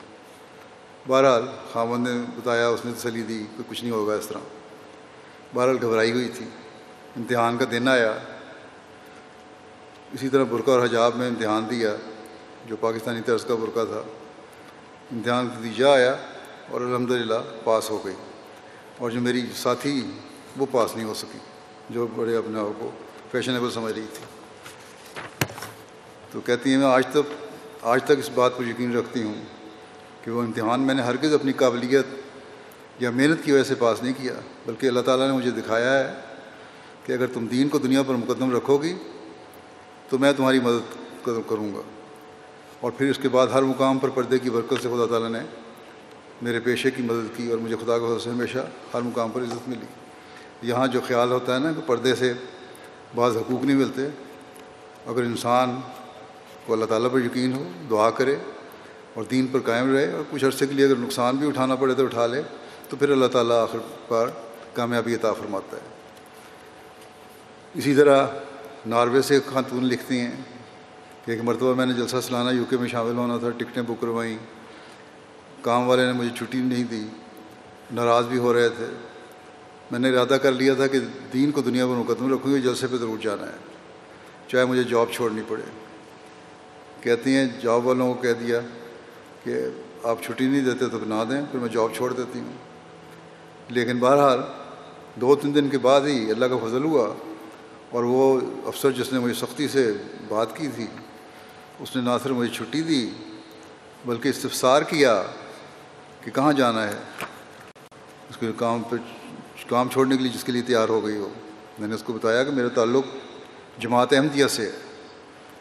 [SPEAKER 1] بہرحال خامن نے بتایا، اس نے تسلی دی کہ کچھ نہیں ہوگا اس طرح۔ بہرحال گھبرائی ہوئی تھی۔ امتحان کا دن آیا۔ اسی طرح برقع اور حجاب میں امتحان دیا، جو پاکستانی طرز کا برقع تھا۔ امتحان کا نتیجہ آیا اور الحمدللہ پاس ہو گئی۔ اور جو میری ساتھی وہ پاس نہیں ہو سکی۔ جو بڑے اپنے آپ کو فیشنیبل سمجھ رہی تھی۔ تو کہتی ہیں، میں آج تک آج تک اس بات پر یقین رکھتی ہوں کہ وہ امتحان میں نے ہرگز اپنی قابلیت یا محنت کی وجہ سے پاس نہیں کیا، بلکہ اللہ تعالیٰ نے مجھے دکھایا ہے کہ اگر تم دین کو دنیا پر مقدم رکھو گی تو میں تمہاری مدد کروں گا۔ اور پھر اس کے بعد ہر مقام پر پردے کی برکت سے خدا تعالیٰ نے میرے پیشے کی مدد کی اور مجھے خدا کا سے ہمیشہ ہر مقام پر عزت ملی۔ یہاں جو خیال ہوتا ہے نا کہ پردے سے بعض حقوق نہیں ملتے، اگر انسان کو اللہ تعالیٰ پر یقین ہو، دعا کرے اور دین پر قائم رہے اور کچھ عرصے کے لیے اگر نقصان بھی اٹھانا پڑے تو اٹھا لے، تو پھر اللہ تعالیٰ آخر پر کامیابی عطا فرماتا ہے۔ اسی طرح ناروے سے خاتون لکھتی ہیں کہ ایک مرتبہ میں نے جلسہ سلانہ یو کے میں شامل ہونا تھا، ٹکٹیں بک کروائیں کام والے نے مجھے چھٹی نہیں دی، ناراض بھی ہو رہے تھے۔ میں نے ارادہ کر لیا تھا کہ دین کو دنیا پر مقدم رکھوں گی جلسے پہ ضرور جانا ہے۔ چاہے مجھے جاب چھوڑنی پڑے۔ کہتی ہیں، جاب والوں کو کہہ دیا کہ آپ چھٹی نہیں دیتے تو نہ دیں، پھر میں جاب چھوڑ دیتی ہوں۔ لیکن بہرحال دو تین دن کے بعد ہی اللہ کا فضل ہوا اور وہ افسر جس نے مجھے سختی سے بات کی تھی، اس نے نہ صرف مجھے چھٹی دی بلکہ استفسار کیا کہ کہاں جانا ہے۔ اس کے کام پہ کام چھوڑنے کے لیے جس کے لیے تیار ہو گئی ہو۔ میں نے اس کو بتایا کہ میرا تعلق جماعت احمدیہ سے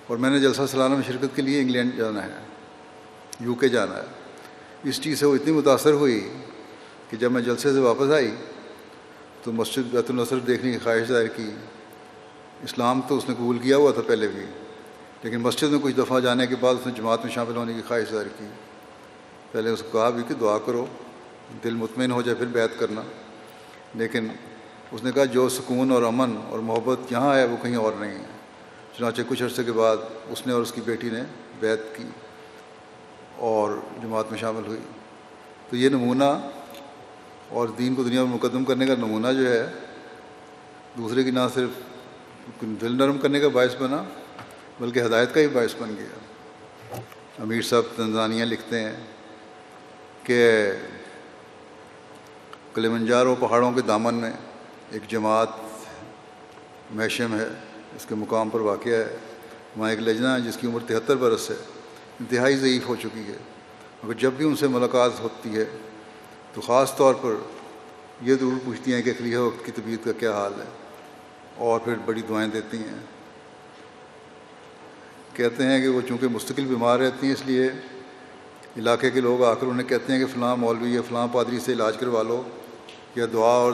[SPEAKER 1] اور میں نے جلسہ سالانہ میں شرکت کے لیے انگلینڈ جانا ہے، یو کے جانا ہے۔ اس چیز سے وہ اتنی متاثر ہوئی کہ جب میں جلسے سے واپس آئی تو مسجد بیت النصر دیکھنے کی خواہش ظاہر کی۔ اسلام تو اس نے قبول کیا ہوا تھا پہلے بھی، لیکن مسجد میں کچھ دفعہ جانے کے بعد اس نے جماعت میں شامل ہونے کی خواہش ظاہر کی۔ پہلے اس کو کہا بھی کہ دعا کرو، دل مطمئن ہو جائے پھر بیت کرنا۔ لیکن اس نے کہا جو سکون اور امن اور محبت یہاں ہے وہ کہیں اور نہیں ہے۔ چنانچہ کچھ عرصے کے بعد اس نے اور اس کی بیٹی نے بیت کی اور جماعت میں شامل ہوئی۔ تو یہ نمونہ اور دین کو دنیا میں مقدم کرنے کا نمونہ جو ہے، دوسرے کی نہ صرف دل نرم کرنے کا باعث بنا، بلکہ ہدایت کا ہی باعث بن گیا۔ امیر صاحب تنزانیہ لکھتے ہیں کہ کلیمنجارو پہاڑوں کے دامن میں ایک جماعت میشم ہے، اس کے مقام پر واقع ہے۔ وہاں ایک لجنا ہے جس کی عمر تہتر برس ہے، انتہائی ضعیف ہو چکی ہے۔ مگر جب بھی ان سے ملاقات ہوتی ہے تو خاص طور پر یہ ضرور پوچھتی ہیں کہ خلیہ وقت کی طبیعت کا کیا حال ہے۔ اور پھر بڑی دعائیں دیتی ہیں۔ کہتے ہیں کہ وہ چونکہ مستقل بیمار رہتی ہیں، اس لیے علاقے کے لوگ آ کر انہیں کہتے ہیں کہ فلاں مولوی یا فلاں پادری سے علاج کروا لو۔ یا دعا اور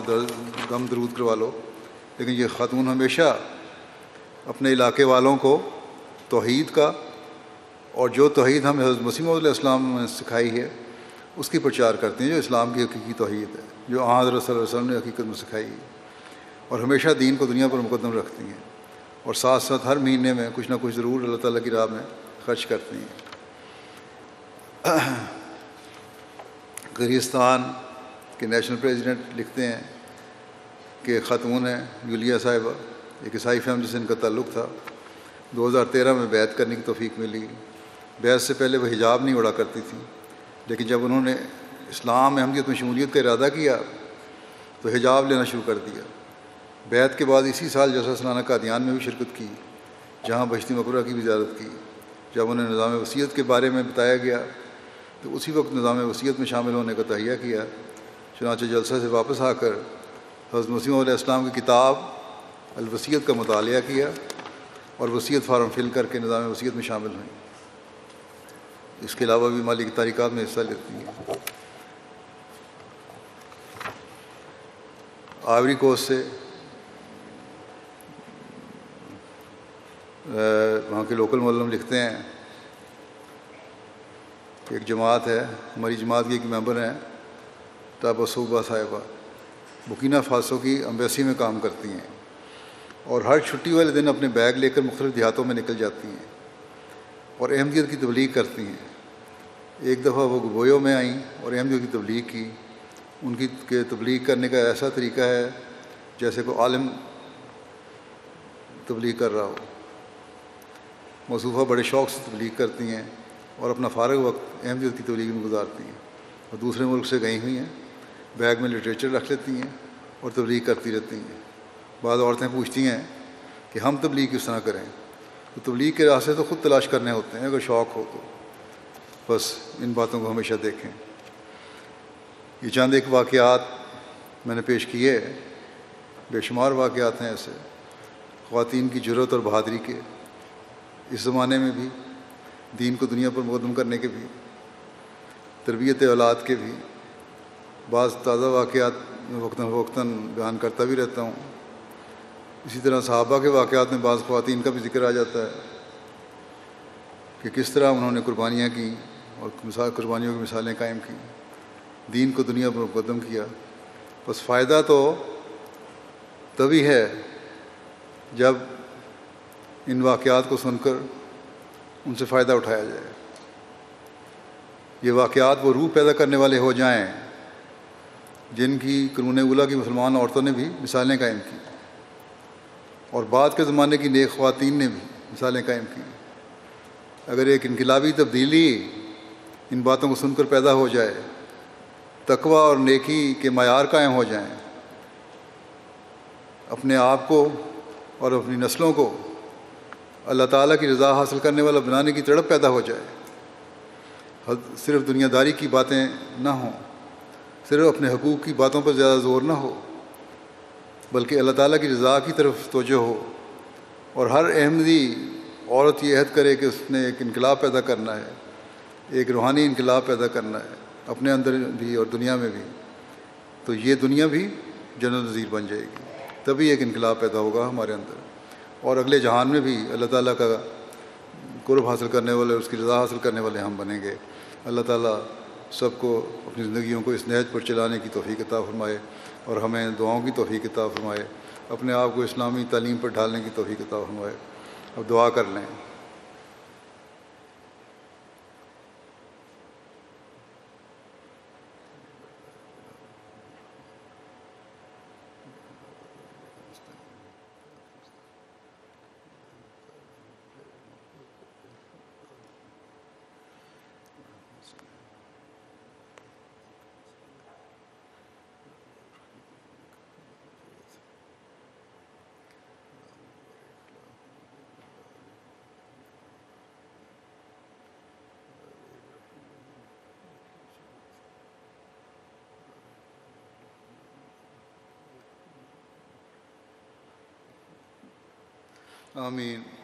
[SPEAKER 1] غم درود کروا لو، لیکن یہ خاتون ہمیشہ اپنے علاقے والوں کو توحید کا اور جو توحید ہمیں حضرت مسیم علیہ السلام نے سکھائی ہے، اس کی پرچار کرتے ہیں جو اسلام کی حقیقی توحید ہے، جو حضرت صلی اللہ علیہ وسلم نے حقیقت میں سکھائی ہے۔ اور ہمیشہ دین کو دنیا پر مقدم رکھتی ہیں۔ اور ساتھ ساتھ ہر مہینے میں کچھ نہ کچھ ضرور اللہ تعالیٰ کی راہ میں خرچ کرتی ہیں۔ گرستان کے نیشنل پریزیڈنٹ لکھتے ہیں کہ خاتون ہیں، یولیا صاحبہ، ایک عیسائی فیملی سے ان کا تعلق تھا۔ دو ہزار تیرہ میں بیت کرنے کی توفیق ملی۔ بیت سے پہلے وہ حجاب نہیں اڑا کرتی تھی لیکن جب انہوں نے اسلام احمدیت میں شمولیت کا ارادہ کیا، تو حجاب لینا شروع کر دیا۔ بیت کے بعد اسی سال جیسا سلانہ قادیان میں بھی شرکت کی، جہاں بشتی مقبرہ کی بھی زیارت کی۔ جب انہیں نظام وصیت کے بارے میں بتایا گیا، تو اسی وقت نظام وصیت میں شامل ہونے کا تہیہ کیا۔ چنانچہ جلسہ سے واپس آ کر حضرت مسیم علیہ السلام کی کتاب الوسیت کا مطالعہ کیا اور وصیت فارم فل کر کے نظام وصیت میں شامل ہوئیں اس کے علاوہ بھی مالی کی تاریخات میں حصہ لیتی ہیں۔ آوری کوسٹ سے وہاں کے لوکل مولم لکھتے ہیں۔ کہ ایک جماعت ہے، ہماری جماعت کی ایک ممبر ہیں۔ تابہ صوبہ صاحبہ۔ بکینہ فاسو کی امبیسی میں کام کرتی ہیں۔ اور ہر چھٹی والے دن اپنے بیگ لے کر مختلف دیہاتوں میں نکل جاتی ہیں۔ اور احمدیت کی تبلیغ کرتی ہیں۔ ایک دفعہ وہ گبویوں میں آئیں اور احمدیت کی تبلیغ کی۔ ان کی کہ تبلیغ کرنے کا ایسا طریقہ ہے جیسے کوئی عالم تبلیغ کر رہا ہو۔ مصوفہ بڑے شوق سے تبلیغ کرتی ہیں اور اپنا فارغ وقت احمدیت کی تبلیغ میں گزارتی ہیں۔ اور دوسرے ملک سے گئی ہوئی ہیں۔ بیگ میں لٹریچر رکھ لیتی ہیں اور تبلیغ کرتی رہتی ہیں۔ بعض عورتیں پوچھتی ہیں کہ ہم تبلیغ کس طرح کریں؟ تو تبلیغ کے راستے تو خود تلاش کرنے ہوتے ہیں، اگر شوق ہو تو۔ بس ان باتوں کو ہمیشہ دیکھیں۔ یہ چند ایک واقعات میں نے پیش کیے بے شمار واقعات ہیں ایسے۔ خواتین کی ضرورت اور بہادری کے۔ اس زمانے میں بھی، دین کو دنیا پر مقدم کرنے کے بھی۔ تربیت اولاد کے بھی۔ بعض تازہ واقعات میں وقتاً فوقتاً بیان کرتا بھی رہتا ہوں۔ اسی طرح صحابہ کے واقعات میں بعض خواتین کا بھی ذکر آ جاتا ہے کہ کس طرح انہوں نے قربانیاں کی اور قربانیوں کی مثالیں قائم کیں دین کو دنیا پر مقدم کیا۔ بس فائدہ تو تبھی ہے جب ان واقعات کو سن کر ان سے فائدہ اٹھایا جائے۔ یہ واقعات وہ روح پیدا کرنے والے ہو جائیں جن کی قانون اولا کی مسلمان عورتوں نے بھی مثالیں قائم کی اور بعد کے زمانے کی نیک خواتین نے بھی مثالیں قائم کی۔ اگر ایک انقلابی تبدیلی ان باتوں کو سن کر پیدا ہو جائے، تقوی اور نیکی کے معیار قائم ہو جائیں، اپنے آپ کو اور اپنی نسلوں کو اللہ تعالیٰ کی رضا حاصل کرنے والا بنانے کی تڑپ پیدا ہو جائے۔ صرف دنیا داری کی باتیں نہ ہوں۔ صرف اپنے حقوق کی باتوں پر زیادہ زور نہ ہو، بلکہ اللہ تعالیٰ کی رضا کی طرف توجہ ہو۔ اور ہر احمدی عورت یہ عہد کرے کہ اس نے ایک انقلاب پیدا کرنا ہے، ایک روحانی انقلاب پیدا کرنا ہے، اپنے اندر بھی اور دنیا میں بھی۔ تو یہ دنیا بھی جنرل نظیر بن جائے گی۔ تبھی ایک انقلاب پیدا ہوگا ہمارے اندر۔ اور اگلے جہان میں بھی اللہ تعالیٰ کا قرب حاصل کرنے والے اس کی رضا حاصل کرنے والے ہم بنیں گے۔ اللہ تعالیٰ سب کو اپنی زندگیوں کو اس نہج پر چلانے کی توفیق عطا فرمائے اور ہمیں دعاؤں کی توفیق عطا فرمائے، اپنے آپ کو اسلامی تعلیم پر ڈھالنے کی توفیق عطا فرمائے۔ اب دعا کر لیں۔ Amin.